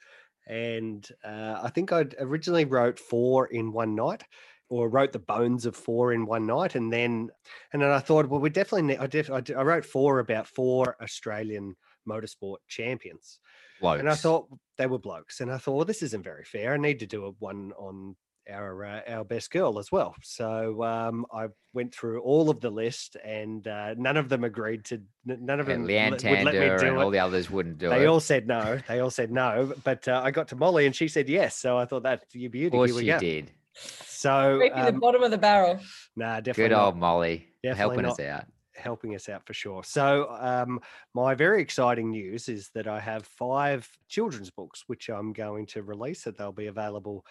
Speaker 7: And uh, I think I originally wrote four in one night, or wrote the bones of four in one night, and then and then I thought, well, we definitely need. I, def, I wrote four about four Australian motorsport champions, blokes. and I thought they were blokes, and I thought, well, this isn't very fair. I need to do a one on our uh, our best girl as well. So um, I went through all of the list, and uh, none of them agreed to. None of
Speaker 6: Yeah,
Speaker 7: them
Speaker 6: Leanne
Speaker 7: let- would let me do
Speaker 6: and
Speaker 7: it.
Speaker 6: all the others wouldn't do
Speaker 7: They
Speaker 6: it.
Speaker 7: They all said no. They all said no. But uh, I got to Molly, and she said yes. So I thought that's your
Speaker 6: of
Speaker 7: beauty.
Speaker 6: course
Speaker 7: Here we
Speaker 6: you
Speaker 7: go.
Speaker 6: did.
Speaker 7: So
Speaker 8: scraping the
Speaker 7: um,
Speaker 8: bottom of the barrel.
Speaker 7: nah, definitely
Speaker 6: Good
Speaker 7: not.
Speaker 6: old Molly
Speaker 7: Definitely
Speaker 6: helping
Speaker 7: not.
Speaker 6: us out.
Speaker 7: helping us out for sure. So, um, my very exciting news is that I have five children's books which I'm going to release, that they'll be available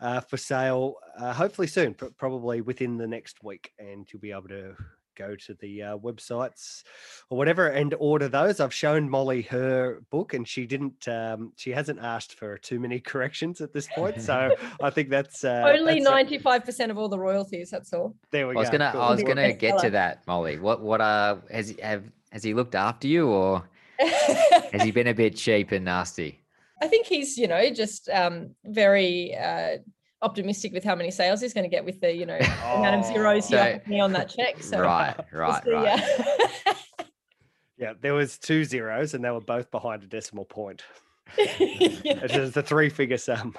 Speaker 7: uh, for sale uh, hopefully soon, pr- probably within the next week, and you'll be able to go to the uh, websites or whatever and order those. I've shown Molly her book, and she didn't. Um, she hasn't asked for too many corrections at this point, so I think that's uh,
Speaker 8: Only ninety five percent of all the royalties. That's all.
Speaker 7: There we
Speaker 6: I was
Speaker 7: go.
Speaker 6: gonna
Speaker 7: cool.
Speaker 6: I was gonna get to that, Molly. What what uh has have has he looked after you or has he been a bit cheap and nasty?
Speaker 8: I think he's, you know, just um, very uh, optimistic with how many sales he's going to get with the you know amount of zeros he
Speaker 6: So-
Speaker 8: offered me on that check. So
Speaker 6: right,
Speaker 8: we'll
Speaker 6: right,
Speaker 8: see,
Speaker 6: right.
Speaker 8: yeah.
Speaker 7: Yeah, there was two zeros, and they were both behind a decimal point.
Speaker 8: yeah.
Speaker 7: It is the three-figure sum.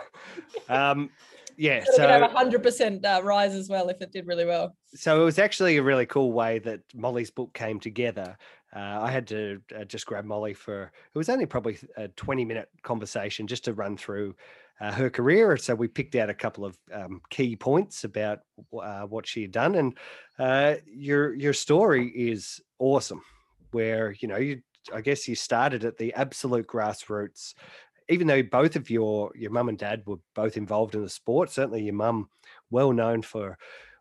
Speaker 7: Um, yeah,
Speaker 8: So, have a hundred percent uh, rise as well if it did really well.
Speaker 7: so it was actually a really cool way that Molly's book came together. Uh, I had to uh, just grab Molly for it was only probably a twenty-minute conversation just to run through uh, her career. So we picked out a couple of um, key points about uh, what she had done, and uh, your your story is awesome. Where you know you, I guess you started at the absolute grassroots. Even though both of your your mum and dad were both involved in the sport, certainly your mum, well known for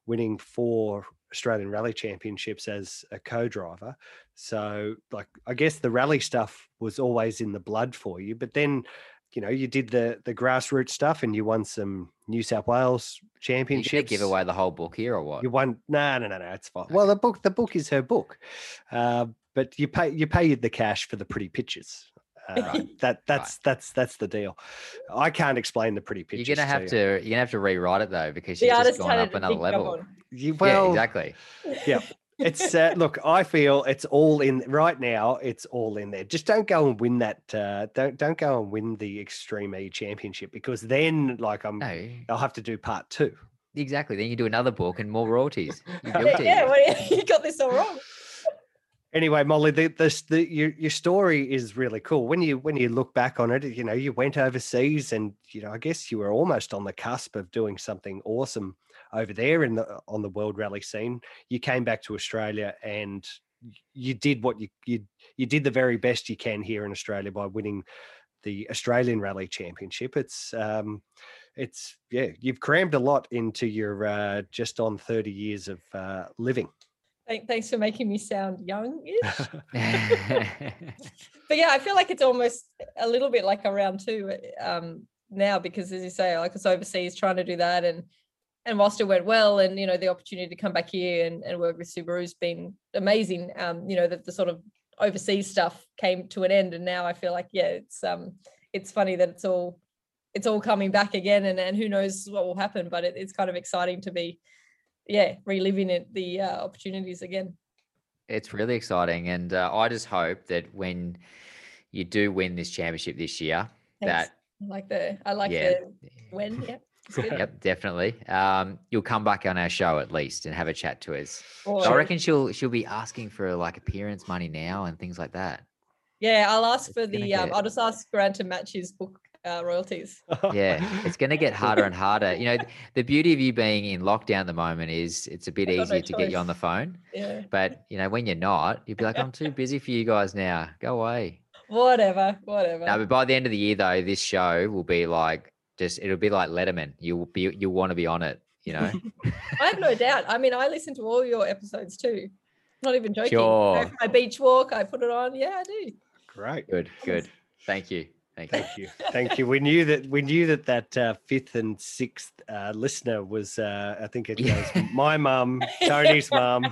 Speaker 7: winning four Australian Rally Championships as a co-driver. So, like, I guess the rally stuff was always in the blood for you. But then, you know, you did the the grassroots stuff, and you won some New South Wales championships.
Speaker 6: give away the whole book here or what?
Speaker 7: You won? No, no, no, no. It's fine. Well, the book, the book is her book, uh, but you pay you pay the cash for the pretty pictures. Uh, That that's that's that's the deal. I can't explain the pretty pictures.
Speaker 6: You're gonna have
Speaker 7: you.
Speaker 6: to you're gonna have to rewrite it though because
Speaker 8: The
Speaker 6: she's just gone up another level.
Speaker 7: You, well,
Speaker 6: yeah, exactly. Yeah.
Speaker 7: It's uh, look i feel it's all in right now it's all in there just don't go and win that uh don't don't go and win the extreme e championship because then like i'm
Speaker 6: No,
Speaker 7: i'll have to do part two
Speaker 6: exactly. Then you do another book and more royalties.
Speaker 8: Yeah,
Speaker 6: guilty.
Speaker 8: yeah well, you got this all wrong.
Speaker 7: Anyway molly the, this the your, your story is really cool. When you when you look back on it you know you went overseas and you know i guess you were almost on the cusp of doing something awesome over there in the on the world rally scene. You came back to australia and you did what you you you did the very best you can here in australia by winning the australian rally championship. It's um it's yeah you've crammed a lot into your uh just on 30 years of uh living
Speaker 8: thanks for making me sound young. but yeah, I feel like it's almost a little bit like a round two um, now because, as you say, like it's overseas trying to do that, and and whilst it went well, and you know the opportunity to come back here and, and work with Subaru's been amazing. Um, you know that the sort of overseas stuff came to an end, and now I feel like yeah, it's um it's funny that it's all it's all coming back again, and and who knows what will happen, but it, it's kind of exciting to be yeah reliving it the uh, opportunities again.
Speaker 6: it's really exciting, and uh, I just hope that when you do win this championship this year,
Speaker 8: Thanks.
Speaker 6: that
Speaker 8: I like the I like
Speaker 6: yeah,
Speaker 8: the when yeah.
Speaker 6: yep, definitely. Um, you'll come back on our show at least and have a chat to us.
Speaker 8: Or-
Speaker 6: I reckon she'll she'll be asking for like appearance money now and things like that.
Speaker 8: Yeah, I'll ask for
Speaker 6: It's gonna
Speaker 8: the. Um, I'll just ask Grant to match his book uh, royalties.
Speaker 6: Yeah, it's going to get harder and harder. You know, the beauty of you being in lockdown at the moment is it's a bit
Speaker 8: I've got no
Speaker 6: easier to get you on the phone.
Speaker 8: Yeah,
Speaker 6: But you know, when you're not, you'd be like, I'm too busy for you guys now. Go away.
Speaker 8: whatever, whatever.
Speaker 6: No, but by the end of the year, though, this show will be like just it'll be like Letterman. You'll be you'll want to be on it. You know,
Speaker 8: I have no doubt. I mean, I listen to all your episodes too. Not even joking. I go for my beach walk, I put it on. Yeah, I do.
Speaker 7: great
Speaker 6: good, good. Thank you, thank you.
Speaker 7: Thank you, thank you. We knew that we knew that that uh, fifth and sixth uh, listener was. Uh, I think it goes my mum, Tony's mum.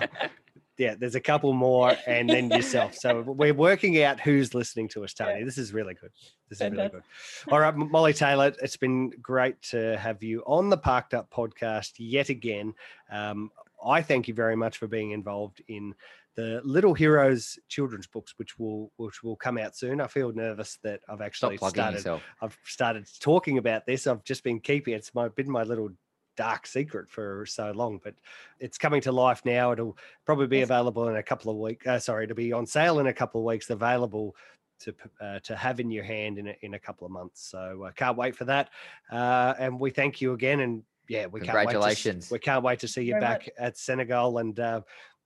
Speaker 7: Yeah, there's a couple more, and then yourself. So we're working out who's listening to us, Tony. This is really good. This is really good. All right, Molly Taylor, it's been great to have you on the Parked Up podcast yet again. Um, I thank you very much for being involved in the Little Heroes children's books, which will which will come out soon. I feel nervous that I've
Speaker 6: Stop
Speaker 7: actually
Speaker 6: plugging
Speaker 7: started.
Speaker 6: yourself.
Speaker 7: I've started talking about this. I've just been keeping it. it's my been my little dark secret for so long, but it's coming to life now. It'll probably be
Speaker 8: Yes.
Speaker 7: available in a couple of weeks. Uh, sorry, it'll be on sale in a couple of weeks. Available to uh, to have in your hand in a, in a couple of months. So I can't wait for that. Uh, and we thank you again. And yeah, we can't wait. To,
Speaker 6: Congratulations.
Speaker 7: we can't wait to see you
Speaker 8: Very
Speaker 7: back
Speaker 8: much.
Speaker 7: at Senegal and uh,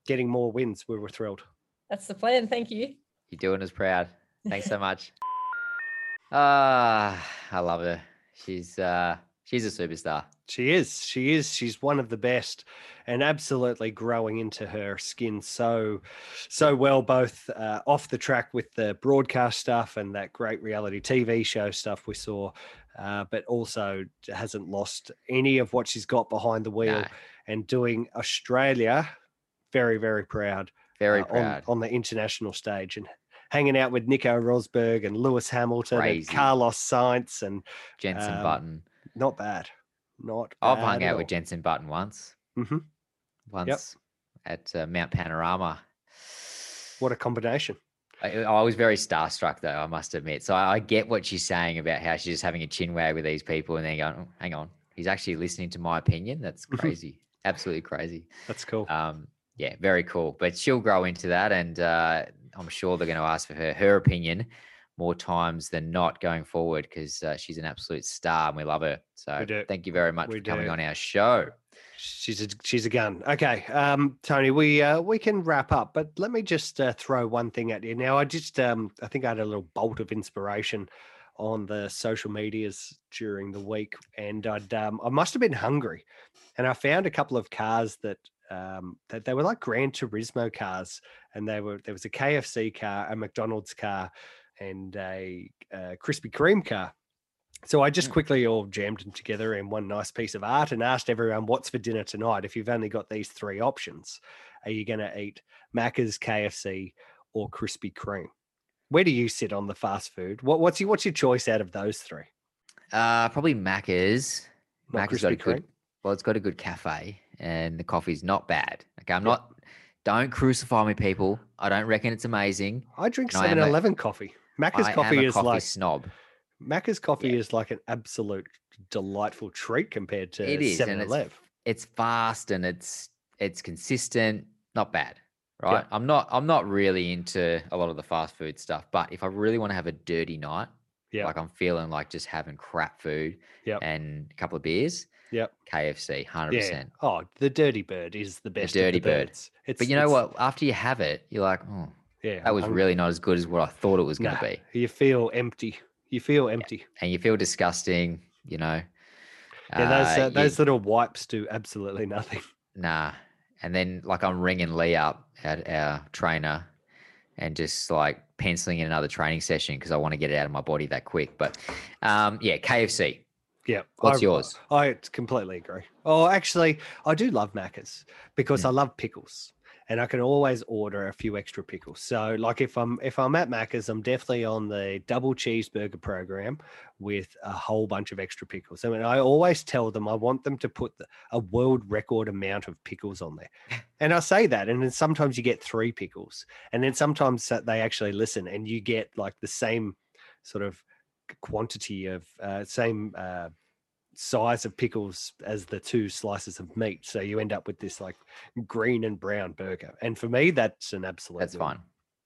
Speaker 7: getting more wins. We were thrilled.
Speaker 8: That's the plan. Thank you.
Speaker 6: You're doing us proud. Thanks so much. Ah, I love her. She's uh she's a superstar.
Speaker 7: She is. She is. She's one of the best, and absolutely growing into her skin so, so well, both uh, off the track with the broadcast stuff and that great reality TV show stuff we saw, uh, but also hasn't lost any of what she's got behind the wheel
Speaker 6: No,
Speaker 7: and doing Australia very, very proud,
Speaker 6: very
Speaker 7: uh, on,
Speaker 6: proud.
Speaker 7: on the international stage and. Hanging out with Nico Rosberg and Lewis Hamilton
Speaker 6: Crazy.
Speaker 7: and Carlos Sainz and
Speaker 6: Jensen
Speaker 7: um,
Speaker 6: Button.
Speaker 7: not bad, Not.
Speaker 6: I've
Speaker 7: bad
Speaker 6: hung out with. Jensen Button once.
Speaker 7: Mhm.
Speaker 6: Once at uh, Mount Panorama.
Speaker 7: What a combination.
Speaker 6: I, I was very starstruck though, I must admit. So I, I get what she's saying about how she's just having a chin wag with these people and then going, oh, hang on, he's actually listening to my opinion. That's crazy. Absolutely crazy.
Speaker 7: That's cool.
Speaker 6: Um, yeah, very cool. But she'll grow into that, and uh, I'm sure they're going to ask for her her opinion more times than not going forward because uh, she's an absolute star and we love her. So thank you very much
Speaker 7: We
Speaker 6: for coming on our show.
Speaker 7: She's a she's a gun. Okay, um, Tony, we uh, we can wrap up, but let me just uh, throw one thing at you. Now, I just um, I think I had a little bolt of inspiration on the social medias during the week, and I'd um, I must have been hungry, and I found a couple of cars that um, that they were like Gran Turismo cars, and they were there was a KFC car, a McDonald's car, and a, uh Krispy Kreme car. So I just
Speaker 6: Mm.
Speaker 7: quickly all jammed them together in one nice piece of art and asked everyone, "What's for dinner tonight?" If you've only got these three options, are you going to eat Macca's, KFC, or Krispy Kreme? Where do you sit on the fast food? What, what's your what's your choice out of those three?
Speaker 6: Uh, probably Macca's.
Speaker 7: Not
Speaker 6: Macca's got a good,
Speaker 7: Kreme?
Speaker 6: well, it's got a good cafe and the coffee's not bad. Okay, I'm not. Don't crucify me, people. I don't reckon it's amazing.
Speaker 7: I drink
Speaker 6: and I am
Speaker 7: 7-Eleven coffee. Macca's
Speaker 6: I am
Speaker 7: coffee
Speaker 6: a
Speaker 7: is
Speaker 6: coffee
Speaker 7: like
Speaker 6: snob.
Speaker 7: Macca's coffee is like an absolute delightful treat compared to
Speaker 6: It is, and
Speaker 7: 7
Speaker 6: it's
Speaker 7: Eleven.
Speaker 6: it's fast and it's it's consistent, not bad. Right. I'm not I'm not really into a lot of the fast food stuff, but if I really want to have a dirty night,
Speaker 7: Yeah.
Speaker 6: like I'm feeling like just having crap food
Speaker 7: Yep.
Speaker 6: and a couple of beers,
Speaker 7: Yep.
Speaker 6: KFC, hundred
Speaker 7: Yeah.
Speaker 6: percent.
Speaker 7: Oh, the dirty bird is the best.
Speaker 6: dirty
Speaker 7: of the
Speaker 6: bird.
Speaker 7: birds. It's,
Speaker 6: But you know what? After you have it, you're like, oh,
Speaker 7: Yeah,
Speaker 6: that was
Speaker 7: I'm-
Speaker 6: really not as good as what I thought it was going
Speaker 7: Nah,
Speaker 6: to be,
Speaker 7: You feel empty. You feel empty.
Speaker 6: and you feel disgusting. You know.
Speaker 7: Yeah, those
Speaker 6: Uh,
Speaker 7: uh,
Speaker 6: you-
Speaker 7: those little wipes do absolutely nothing.
Speaker 6: nah. And then like I'm ringing Lee up at our trainer and just like penciling in another training session because I want to get it out of my body that quick. But um, yeah, KFC.
Speaker 7: Yeah.
Speaker 6: What's
Speaker 7: I,
Speaker 6: yours?
Speaker 7: I completely agree. Oh, actually, I do love Macca's because
Speaker 6: Mm.
Speaker 7: I love pickles. And I can always order a few extra pickles. So, like if I'm if I'm at Macca's, I'm definitely on the double cheeseburger program with a whole bunch of extra pickles. I mean, I always tell them I want them to put the, a world record amount of pickles on there, and I say that, and then sometimes you get three pickles, and then sometimes they actually listen, and you get like the same sort of quantity of uh, same uh, size of pickles as the two slices of meat. So you end up with this like green and brown burger. And for me, that's an absolute.
Speaker 6: That's fine.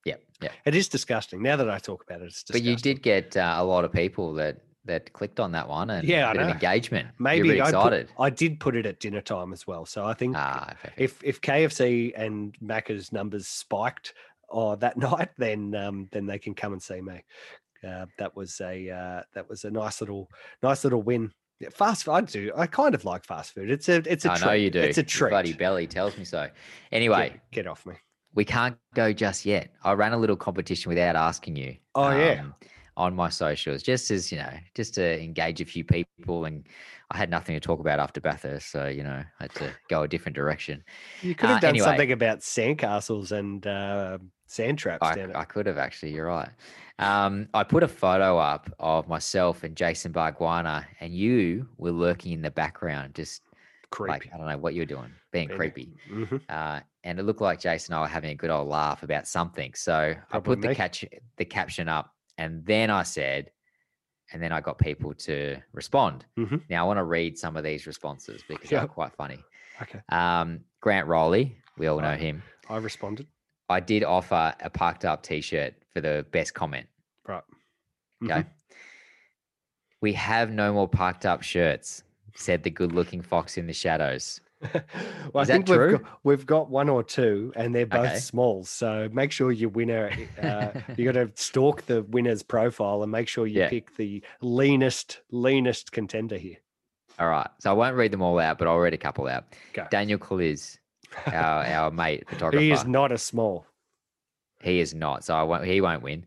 Speaker 6: Yeah, yeah.
Speaker 7: It is disgusting. Now that I talk about it, it's
Speaker 6: But you did get uh, a lot of people that that clicked on that one and
Speaker 7: Yeah, I
Speaker 6: a bit of engagement.
Speaker 7: Maybe I, put,
Speaker 6: excited.
Speaker 7: I did put it at dinner time as well. So I think
Speaker 6: ah,
Speaker 7: if if KFC and Macca's numbers spiked uh, that night, then um, then they can come and see me. Uh, that was a uh, that was a nice little nice little win. Fast food. I do. I kind of like fast food. It's a it's a
Speaker 6: I
Speaker 7: treat.
Speaker 6: know you do.
Speaker 7: It's a
Speaker 6: Your
Speaker 7: treat.
Speaker 6: bloody belly tells me so. Anyway,
Speaker 7: get, off me.
Speaker 6: we can't go just yet. I ran a little competition without asking you.
Speaker 7: Oh, yeah.
Speaker 6: On my socials, just as you know, just to engage a few people, and I had nothing to talk about after Bathurst, so you know, I had to go a different direction.
Speaker 7: You could have
Speaker 6: Uh,
Speaker 7: done
Speaker 6: anyway.
Speaker 7: something about sandcastles and uh, sand traps
Speaker 6: I, I could have actually. You're right. Um, I put a photo up of myself and Jason Bargwanna, and you were lurking in the background, just
Speaker 7: Creepy.
Speaker 6: like I don't know what you're doing, being
Speaker 7: Being-
Speaker 6: creepy.
Speaker 7: Mhm.
Speaker 6: Uh, and it looked like Jason and I were having a good old laugh about something. So I
Speaker 7: Probably
Speaker 6: put the catch the caption up, and then I said, and then I got people to respond.
Speaker 7: Mhm.
Speaker 6: Now I want to read some of these responses because they're quite funny.
Speaker 7: Okay.
Speaker 6: Um, Grant Rowley, we all know him.
Speaker 7: I responded.
Speaker 6: I did offer a parked up T-shirt for the best comment.
Speaker 7: Right.
Speaker 6: Okay.
Speaker 7: Mhm.
Speaker 6: We have no more parked up shirts, said the good-looking fox in the shadows.
Speaker 7: well,
Speaker 6: Is
Speaker 7: I
Speaker 6: that
Speaker 7: think we've got, we've got one or two, and they're both
Speaker 6: Okay.
Speaker 7: smalls. So make sure your winner, uh, you got to stalk the winner's profile and make sure you
Speaker 6: Yeah.
Speaker 7: pick the leanest, leanest contender here.
Speaker 6: All right. So I won't read them all out, but I'll read a couple out.
Speaker 7: Go.
Speaker 6: Daniel Kalisz, our, our mate photographer.
Speaker 7: He is not a small.
Speaker 6: He is not. So I won't, he won't win.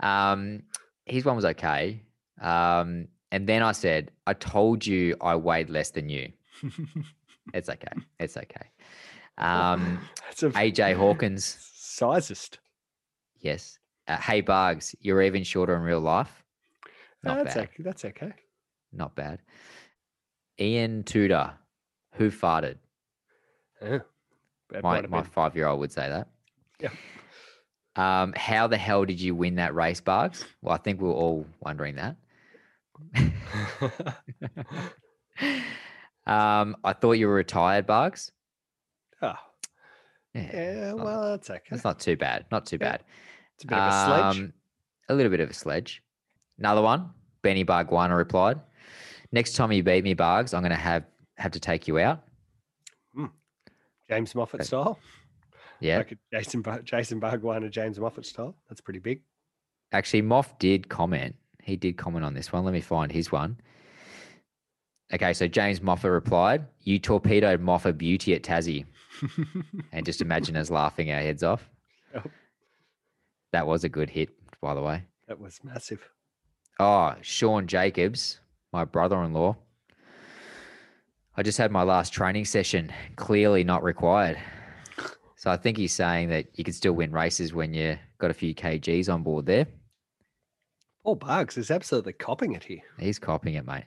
Speaker 6: Um, his one was okay. Um, and then I said, I told you I weighed less than you. It's okay. It's okay. Um,
Speaker 7: It's a
Speaker 6: AJ Hawkins,
Speaker 7: sizest.
Speaker 6: yes. Uh, hey Bugs, you're even shorter in real life. Not
Speaker 7: that's
Speaker 6: bad.
Speaker 7: okay. That's okay.
Speaker 6: Not bad. Ian Tudor, who farted?
Speaker 7: Yeah.
Speaker 6: My my five year old would say that.
Speaker 7: Yeah.
Speaker 6: Um, how the hell did you win that race, Barks? Well, I think we we're all wondering that. um, I thought you were retired, Barks.
Speaker 7: oh,
Speaker 6: Yeah,
Speaker 7: yeah,
Speaker 6: not-
Speaker 7: well, that's okay.
Speaker 6: that's not too bad. Not too
Speaker 7: Yeah.
Speaker 6: bad.
Speaker 7: It's a bit of a sledge.
Speaker 6: Um, A little bit of a sledge. Another one. Benny Bargwanna replied, "Next time you beat me, Bargs, I'm going to have have to take you out."
Speaker 7: James Moffat style.
Speaker 6: Yeah.
Speaker 7: Like a Jason Jason Bargwanna, James Moffat style. That's pretty big.
Speaker 6: Actually, Moff did comment. He did comment on this one. Let me find his one. Okay, so James Moffat replied, "You torpedoed Moffat beauty at Tassie," and just imagine us laughing our heads off.
Speaker 7: Yep.
Speaker 6: That was a good hit, by the way.
Speaker 7: That was massive.
Speaker 6: Oh, Sean Jacobs, my brother-in-law. I just had my last training session. Clearly not required. So I think he's saying that you can still win races when you've got a few kgs on board there.
Speaker 7: Paul Barks is absolutely copping it here.
Speaker 6: He's copying it, mate.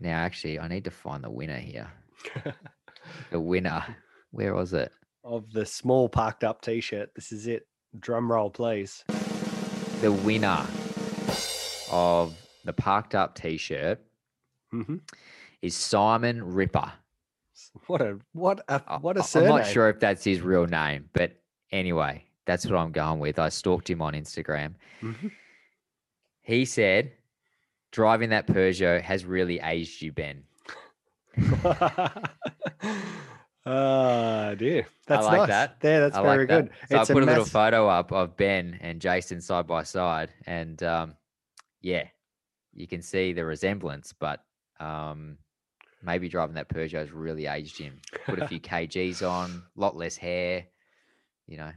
Speaker 6: Now, actually, I need to find the winner here. The winner. Where was it?
Speaker 7: of the small parked up t-shirt. This is it. Drum roll, please.
Speaker 6: The winner of the parked up t-shirt
Speaker 7: Mhm.
Speaker 6: Is Simon Ripper.
Speaker 7: What a what a what a
Speaker 6: I-
Speaker 7: surname.
Speaker 6: I'm not sure if that's his real name, but anyway, that's what I'm going with. I stalked him on Instagram.
Speaker 7: Mhm.
Speaker 6: He said, driving that Peugeot has really aged you, Ben.
Speaker 7: Ah, dear. That's
Speaker 6: like
Speaker 7: nice.
Speaker 6: that.
Speaker 7: There, that's
Speaker 6: I
Speaker 7: very
Speaker 6: like that.
Speaker 7: good.
Speaker 6: So
Speaker 7: it's
Speaker 6: I put a, little photo up of Ben and Jason side by side, and um, yeah, you can see the resemblance. But um, maybe driving that Peugeot has really aged him. Put a few kgs on, lot less hair. You know,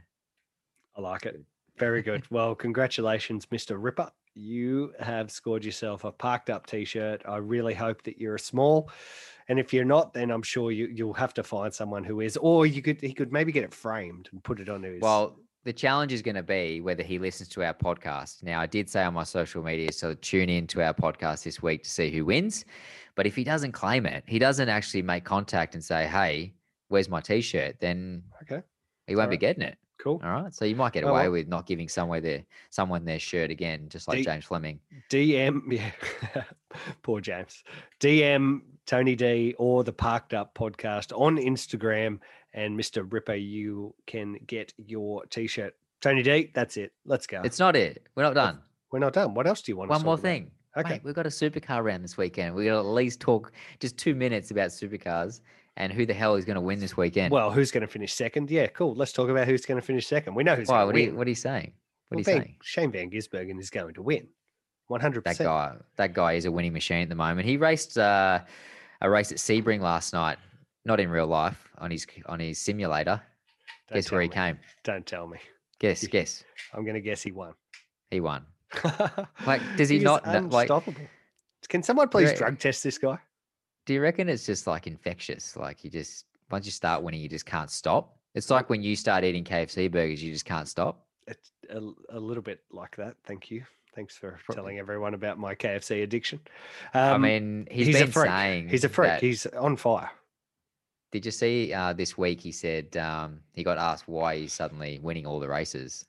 Speaker 7: I like it. Very good. Well, congratulations, Mr. Ripper. You have scored yourself a parked up t-shirt. I really hope that you're a small. And if you're not, then I'm sure you, you'll have to find someone who is, or you could he could maybe get it framed and put it on his
Speaker 6: well, the challenge is going to be whether he listens to our podcast. Now, I did say on my social media, so tune in to our podcast this week to see who wins. But if he doesn't claim it, he doesn't actually make contact and say, "Hey, where's my t-shirt?" Then
Speaker 7: Okay.
Speaker 6: he won't be getting it.
Speaker 7: Cool.
Speaker 6: All right. So you might get
Speaker 7: Oh,
Speaker 6: away
Speaker 7: well.
Speaker 6: with not giving somewhere their someone their shirt again, just like
Speaker 7: D-
Speaker 6: James Fleming.
Speaker 7: DM, yeah, poor James. DM Tony D or the Parked Up podcast on Instagram, and Mr. Ripper, you can get your T-shirt. Tony D, that's it. Let's go.
Speaker 6: It's not it. We're not done.
Speaker 7: We're not done. What else do you want?
Speaker 6: One more
Speaker 7: about?
Speaker 6: thing.
Speaker 7: Okay.
Speaker 6: Mate, we've got a supercar round this weekend. We're going to at least talk just two minutes about supercars and who the hell is going to win this weekend.
Speaker 7: Well, who's going to finish second? Yeah, cool. Let's talk about who's going to finish second. We know who's
Speaker 6: Why?
Speaker 7: going
Speaker 6: What
Speaker 7: to
Speaker 6: are, you,
Speaker 7: win.
Speaker 6: what are you saying? What
Speaker 7: Well,
Speaker 6: are you
Speaker 7: Van-
Speaker 6: saying?
Speaker 7: Shane Van Gisbergen is going to win. 100%.
Speaker 6: That guy, that guy is a winning machine at the moment. He raced uh, a race at Sebring last night, not in real life, on his on his simulator. Guess where he came?
Speaker 7: Don't tell me.
Speaker 6: Guess, guess.
Speaker 7: I'm going to guess he won.
Speaker 6: He won. Like, does he
Speaker 7: is
Speaker 6: not kn- like-
Speaker 7: Can someone please
Speaker 6: Right.
Speaker 7: drug test this guy?
Speaker 6: Do you reckon it's just like infectious? Like you just once you start winning, you just can't stop. It's like when you start eating KFC burgers, you just can't stop.
Speaker 7: It's a, a little bit like that. Thank you. Thanks for telling everyone about my KFC addiction.
Speaker 6: I
Speaker 7: Um,
Speaker 6: mean, he's
Speaker 7: he's a
Speaker 6: been
Speaker 7: freak.
Speaker 6: saying
Speaker 7: he's a freak. He's on fire.
Speaker 6: Did you see uh, this week? He said um, he got asked why he's suddenly winning all the races.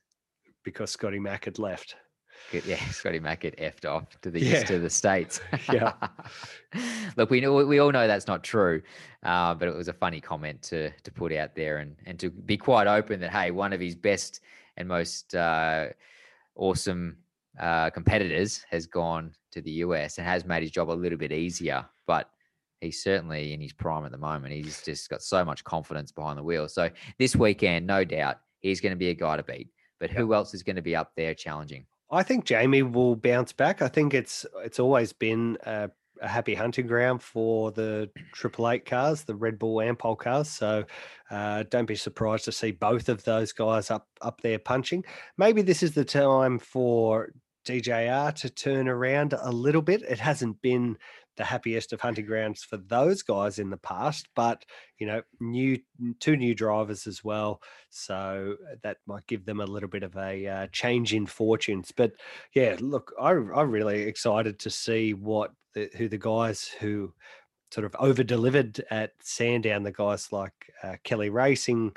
Speaker 7: because Scotty Mack had left.
Speaker 6: Yeah, Scotty Mack get effed off to the
Speaker 7: Yeah.
Speaker 6: to the states.
Speaker 7: Yeah.
Speaker 6: Look, we know we all know that's not true, uh, but it was a funny comment to to put out there and and to be quite open that hey, one of his best and most uh, awesome uh, competitors has gone to the US and has made his job a little bit easier, but. He's certainly in his prime at the moment. He's just got so much confidence behind the wheel. So this weekend, no doubt, he's going to be a guy to beat. But who else is going to be up there challenging?
Speaker 7: I think Jamie will bounce back. I think it's it's always been a, a happy hunting ground for the Triple Eight cars, the Red Bull Ampol cars. So uh, don't be surprised to see both of those guys up up there punching. Maybe this is the time for DJR to turn around a little bit. It hasn't been the happiest of hunting grounds for those guys in the past, but you know, new two new drivers as well, so that might give them a little bit of a uh, change in fortunes. But yeah, look, I, I'm really excited to see what the, who the guys who sort of over delivered at Sandown, the guys like uh, Kelly Racing,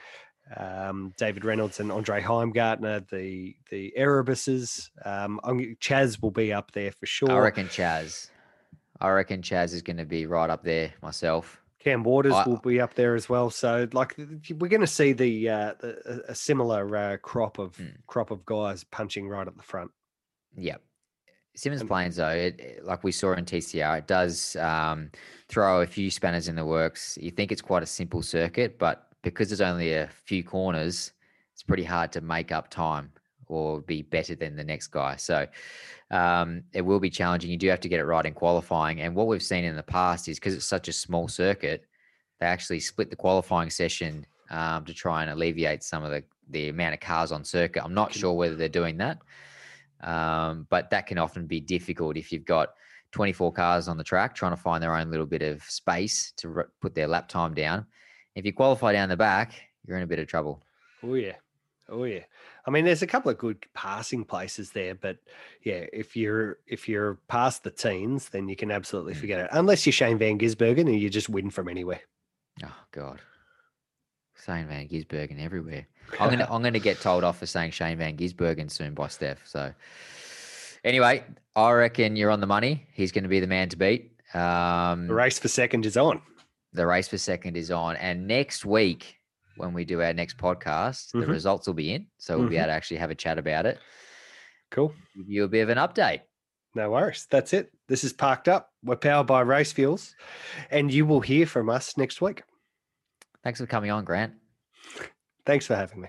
Speaker 7: um, David Reynolds and Andre Heimgartner, the the Erebuses. Um, Chaz will be up there for sure.
Speaker 6: I reckon Chaz. I reckon Chaz is going to be right up there myself.
Speaker 7: Cam Waters I, will be up there as well. So, like, we're going to see the, uh, the a similar uh, crop of hmm. crop of guys punching right at the front.
Speaker 6: Yep. Symmons Plains, though, it, like we saw in TCR, it does um, throw a few spanners in the works. You think it's quite a simple circuit, but because there's only a few corners, it's pretty hard to make up time or be better than the next guy. So um, it will be challenging. You do have to get it right in qualifying. And what we've seen in the past is because it's such a small circuit, they actually split the qualifying session um, to try and alleviate some of the, the amount of cars on circuit. I'm not sure whether they're doing that, um, but that can often be difficult if you've got 24 cars on the track trying to find their own little bit of space to re- put their lap time down. If you qualify down the back, you're in a bit of trouble.
Speaker 7: Oh, yeah. Oh yeah. I mean, there's a couple of good passing places there, but yeah, if you're if you're past the teens, then you can absolutely mm. forget it. Unless you're Shane Van Gisbergen and you just win from anywhere.
Speaker 6: Oh God, Shane Van Gisbergen everywhere. I'm gonna I'm gonna get told off for saying Shane Van Gisbergen soon by Steph. So anyway, I reckon you're on the money. He's going to be the man to beat. Um,
Speaker 7: the race for second is on.
Speaker 6: The race for second is on, and next week when we do our next podcast, mm-hmm. the results will be in. So we'll mm-hmm. be able to actually have a chat about it.
Speaker 7: Cool.
Speaker 6: Give you a bit of an update.
Speaker 7: No worries. That's it. This is Parked Up. We're powered by Race Fuels, and you will hear from us next week.
Speaker 6: Thanks for coming on, Grant.
Speaker 7: Thanks for having me.